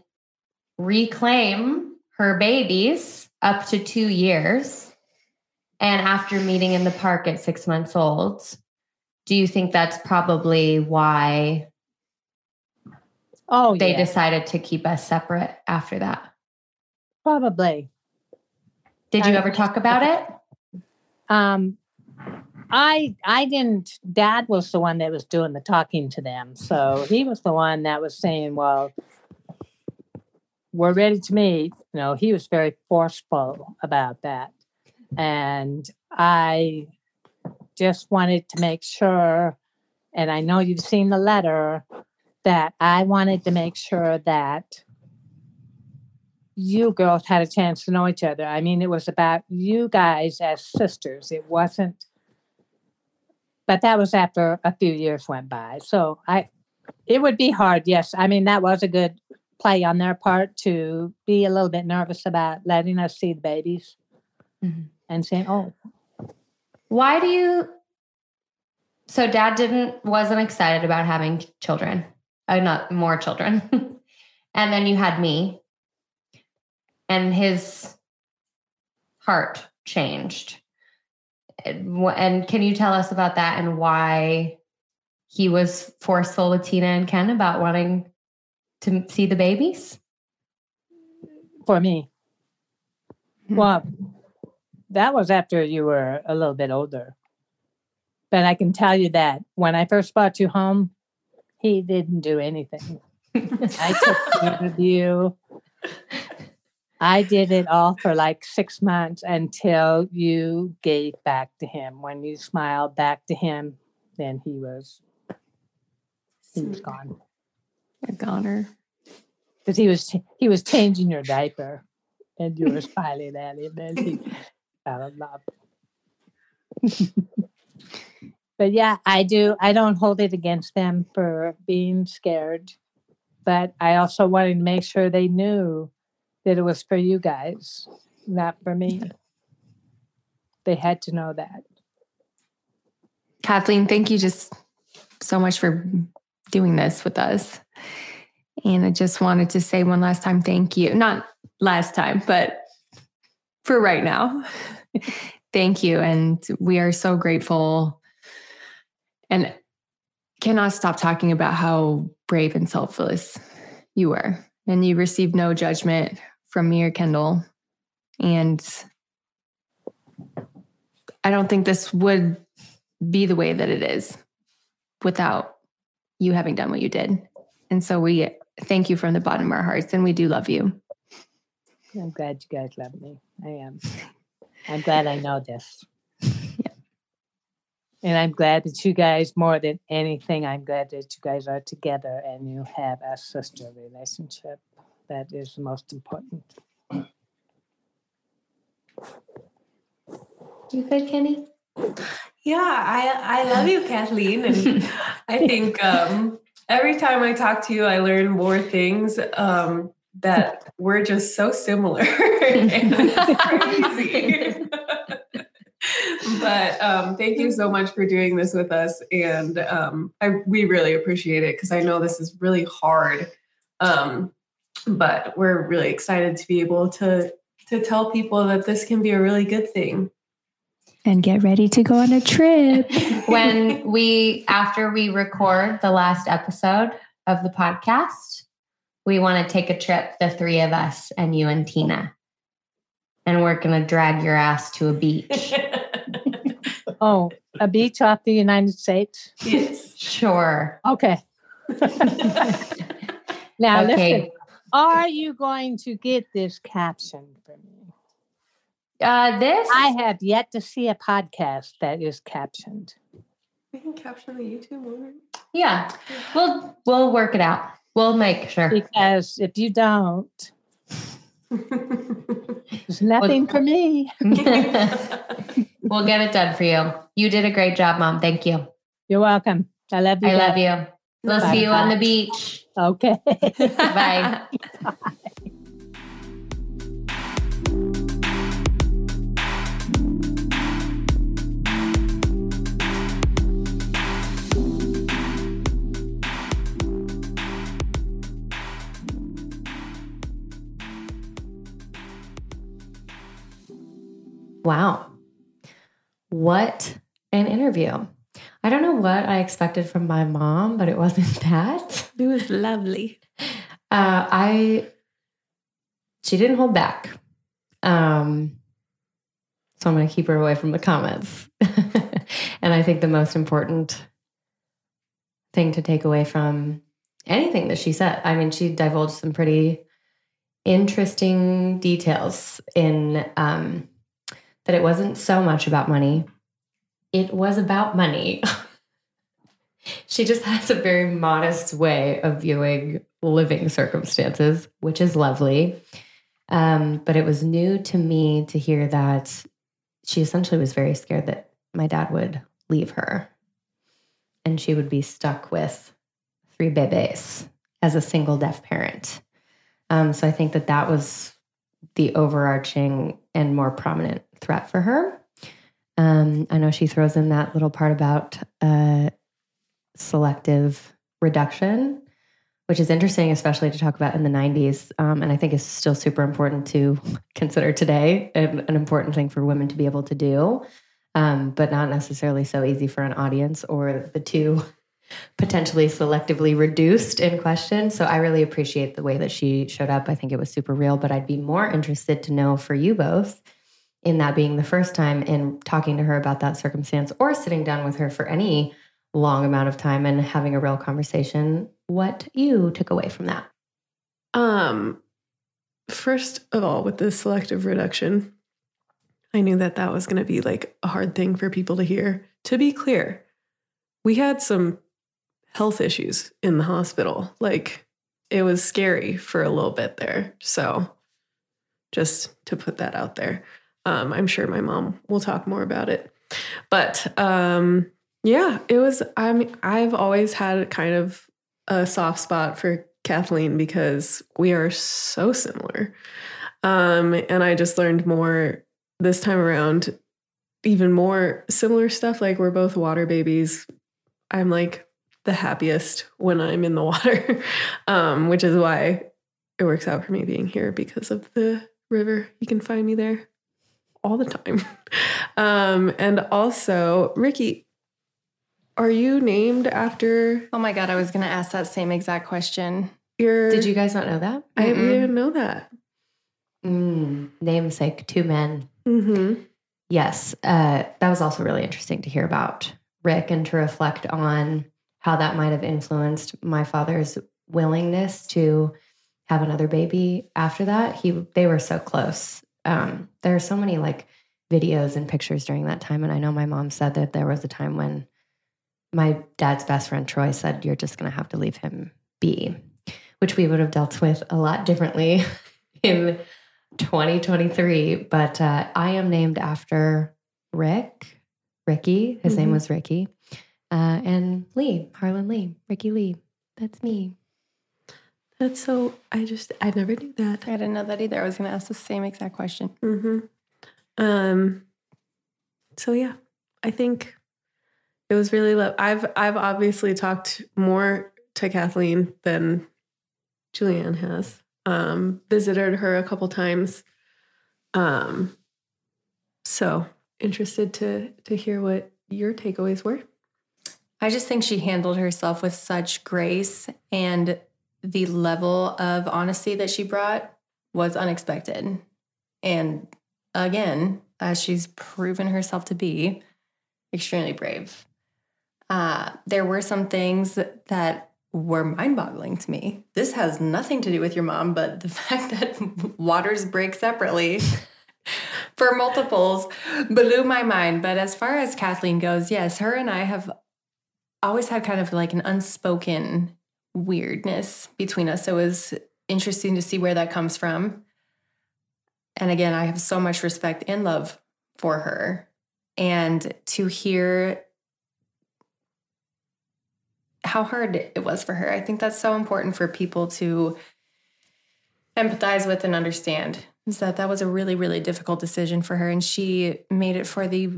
reclaim her babies up to two years, and after meeting in the park at six months old, do you think that's probably why Oh, they yeah, decided to keep us separate after that? probably. Did you ever talk about it? Um, I I didn't. Dad was the one that was doing the talking to them, so he was the one that was saying, "Well, we're ready to meet." You know, he was very forceful about that, and I just wanted to make sure. And I know you've seen the letter that I wanted to make sure that you girls had a chance to know each other. I mean, it was about you guys as sisters. It wasn't, but that was after a few years went by. So I, it would be hard. Yes. I mean, that was a good play on their part to be a little bit nervous about letting us see the babies Mhm. and saying, oh, Why do you? So dad didn't wasn't excited about having children, uh, not more children, and then you had me, and his heart changed. And can you tell us about that and why he was forceful with Tina and Ken about wanting to see the babies? for me. Hmm. Well, that was after you were a little bit older. But I can tell you that when I first brought you home, he didn't do anything. I took care of you. I did it all for like six months until you gave back to him. When you smiled back to him, then he was he was gone A goner. because he was he was changing your diaper, and you were smiling at him, and he fell in love. but yeah, I do. I don't hold it against them for being scared, but I also wanted to make sure they knew that it was for you guys, not for me. They had to know that. Kathleen, thank you just so much for doing this with us. And I just wanted to say one last time, thank you. Not last time, but for right now. thank you. And we are so grateful and cannot stop talking about how brave and selfless you were. And you received no judgment from me or Kendall. And I don't think this would be the way that it is without you having done what you did. And so we thank you from the bottom of our hearts and we do love you. I'm glad you guys love me. I am. I'm glad I know this. And I'm glad that you guys, more than anything, I'm glad that you guys are together and you have a sister relationship. That is the most important. You good, Kenny? Yeah, I I love you, Kathleen, and I think um, every time I talk to you, I learn more things um, that we're just so similar. crazy. but um, thank you so much for doing this with us, and um, I, we really appreciate it because I know this is really hard. Um, but we're really excited to be able to to tell people that this can be a really good thing. And get ready to go on a trip. when we after we record the last episode of the podcast, we want to take a trip, the three of us and you and Tina. And we're gonna drag your ass to a beach. Oh, a beach off the United States? yes. Sure. Okay. now, Okay. listen, are you going to get this caption for me? Uh this I have yet to see a podcast that is captioned. We can caption the YouTube one. yeah. We'll we'll work it out. We'll make sure. Because if you don't, there's nothing for me. we'll get it done for you. You did a great job, Mom. Thank you. You're welcome. I love you. I love guys. you. We'll see you on the beach. Okay. Bye. Wow. What an interview. I don't know what I expected from my mom, but it wasn't that. It was lovely. Uh, I she didn't hold back. Um, so I'm going to keep her away from the comments. and I think the most important thing to take away from anything that she said, I mean, she divulged some pretty interesting details in um, that it wasn't so much about money. It was about money. she just has a very modest way of viewing living circumstances, which is lovely. Um, but it was new to me to hear that she essentially was very scared that my dad would leave her and she would be stuck with three bebés as a single deaf parent. Um, so I think that that was the overarching and more prominent threat for her. Um, I know she throws in that little part about uh, selective reduction, which is interesting, especially to talk about in the 90s. Um, and I think is still super important to consider today, and an important thing for women to be able to do, um, but not necessarily so easy for an audience or the two potentially selectively reduced in question. So I really appreciate the way that she showed up. I think it was super real, but I'd be more interested to know for you both in that being the first time in talking to her about that circumstance or sitting down with her for any long amount of time and having a real conversation, what you took away from that. Um, first of all, with the selective reduction, I knew that that was going to be like a hard thing for people to hear. To be clear, we had some health issues in the hospital. Like it was scary for a little bit there. So just to put that out there. Um, I'm sure my mom will talk more about it. But um, yeah, it was I'm I've always had kind of a soft spot for Kathleen because we are so similar. Um, and I just learned more this time around, even more similar stuff. Like we're both water babies. I'm like the happiest when I'm in the water, um, which is why it works out for me being here because of the river. You can find me there all the time. Um, and also, Rikki, are you named after Oh my God, I was going to ask that same exact question. your? Did you guys not know that? I Mm-mm. didn't know that. Mm, namesake, two men. Mm-hmm. Yes, uh, that was also really interesting to hear about Rick and to reflect on how that might have influenced my father's willingness to have another baby after that. He they were so close. Um, there are so many like videos and pictures during that time. And I know my mom said that there was a time when my dad's best friend Troy said, You're just going to have to leave him be, which we would have dealt with a lot differently in 2023. But uh, I am named after Rick, Ricky. His name Mhm. was Ricky. Uh, and Lee, Harlan Lee, Rikki Lee. That's me. That's so. I just I never knew that. I didn't know that either. I was going to ask the same exact question. Mm-hmm. Um. So yeah, I think it was really. Lo- I've I've obviously talked more to Kathleen than Julianne has. Um, visited her a couple times. Um. So interested to to hear what your takeaways were. I just think she handled herself with such grace, and the level of honesty that she brought was unexpected. And again, as she's proven herself to be, extremely brave. Uh, there were some things that, that were mind boggling to me. This has nothing to do with your mom, but the fact that waters break separately for multiples blew my mind. But as far as Kathleen goes, yes, her and I have always had kind of like an unspoken weirdness between us. So it was interesting to see where that comes from. And again, I have so much respect and love for her. And to hear how hard it was for her, I think that's so important for people to empathize with and understand is that that was a really, really difficult decision for her. And she made it for the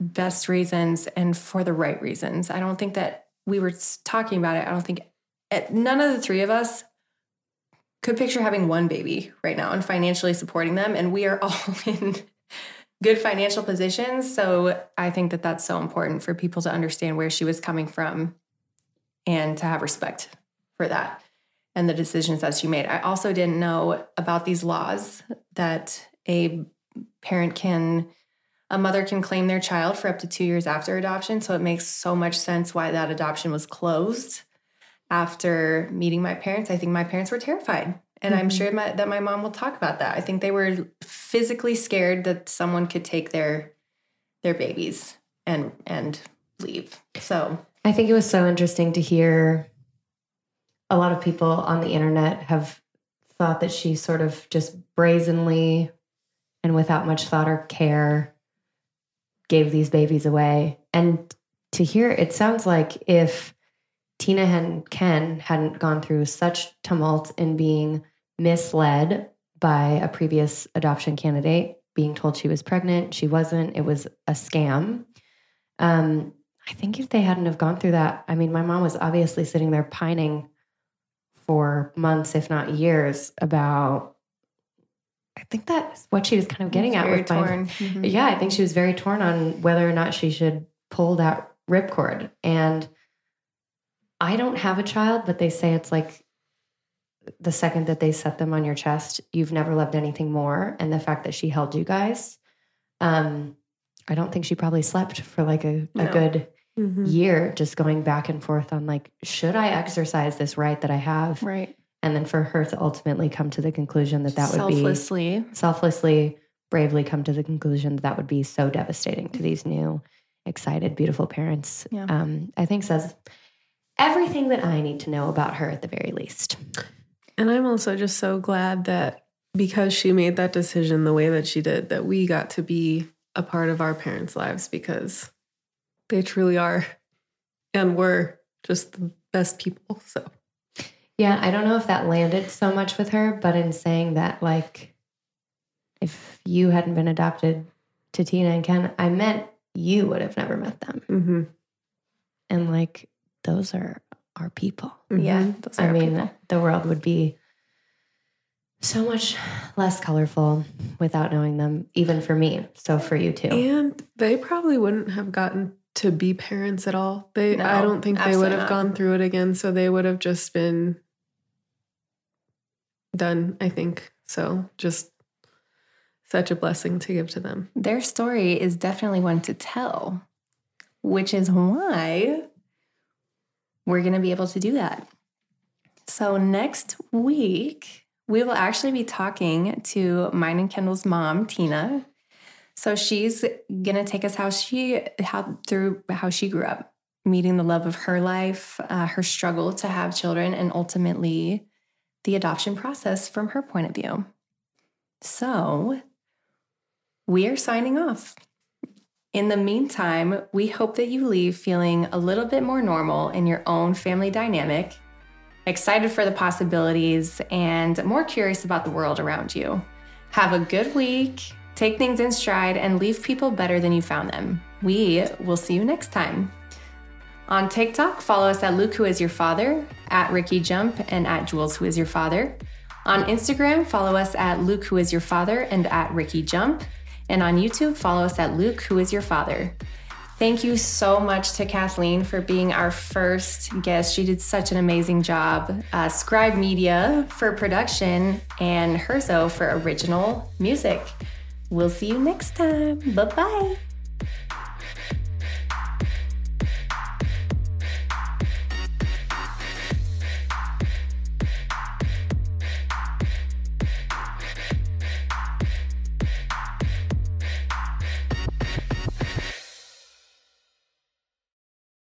best reasons and for the right reasons. I don't think that we were talking about it. I don't think none of the three of us could picture having one baby right now and financially supporting them. And we are all in good financial positions. So I think that that's so important for people to understand where she was coming from and to have respect for that and the decisions that she made. I also didn't know about these laws that a parent can a mother can claim their child for up to two years after adoption. So it makes so much sense why that adoption was closed after meeting my parents. I think my parents were terrified. And I'm Mhm. sure my, that my mom will talk about that. I think they were physically scared that someone could take their their babies and and leave. So I think it was so interesting to hear a lot of people on the internet have thought that she sort of just brazenly and without much thought or care gave these babies away. And to hear it sounds like if Tina and Ken hadn't gone through such tumult in being misled by a previous adoption candidate, being told she was pregnant, she wasn't, it was a scam. Um, I think if they hadn't have gone through that, I mean, my mom was obviously sitting there pining for months, if not years, about. I think that's what she was kind of getting at very with my torn. Mhm. yeah, I think she was very torn on whether or not she should pull that ripcord. And I don't have a child, but they say it's like the second that they set them on your chest, you've never loved anything more. And the fact that she held you guys, um, I don't think she probably slept for like a, a No. good Mm-hmm. year, just going back and forth on like, should I exercise this right that I have? Right. And then for her to ultimately come to the conclusion that that would be Selflessly. selflessly, bravely come to the conclusion that that would be so devastating to these new, excited, beautiful parents. Yeah. Um, I think says everything that I need to know about her at the very least. And I'm also just so glad that because she made that decision the way that she did, that we got to be a part of our parents' lives because they truly are and were just the best people. So Yeah, I don't know if that landed so much with her, but in saying that, like, if you hadn't been adopted to Tina and Ken, I meant you would have never met them. mm-hmm. And like, those are our people. Yeah. Mm-hmm. Those are I mean, people. the world would be so much less colorful without knowing them, even for me. So for you too. And they probably wouldn't have gotten to be parents at all. They I don't think they would have not. gone through it again. So they would have just been done, I think. So just such a blessing to give to them. their story is definitely one to tell, which is why we're going to be able to do that. So, next week, we will actually be talking to mine and Kendall's mom, Tina. So she's gonna take us how she how through how she grew up, meeting the love of her life, uh, her struggle to have children, and ultimately the adoption process from her point of view. So we are signing off. In the meantime, we hope that you leave feeling a little bit more normal in your own family dynamic, excited for the possibilities, and more curious about the world around you. Have a good week, take things in stride, and leave people better than you found them. We will see you next time. On TikTok, follow us at Luke Who Is Your Father, at Ricky Jump, and at Jules Who Is Your Father. On Instagram, follow us at Luke Who Is Your Father and at Ricky Jump. And on YouTube, follow us at Luke Who Is Your Father. Thank you so much to Kathleen for being our first guest. She did such an amazing job. Uh, Scribe Media for production and Herzo for original music. We'll see you next time. Bye bye.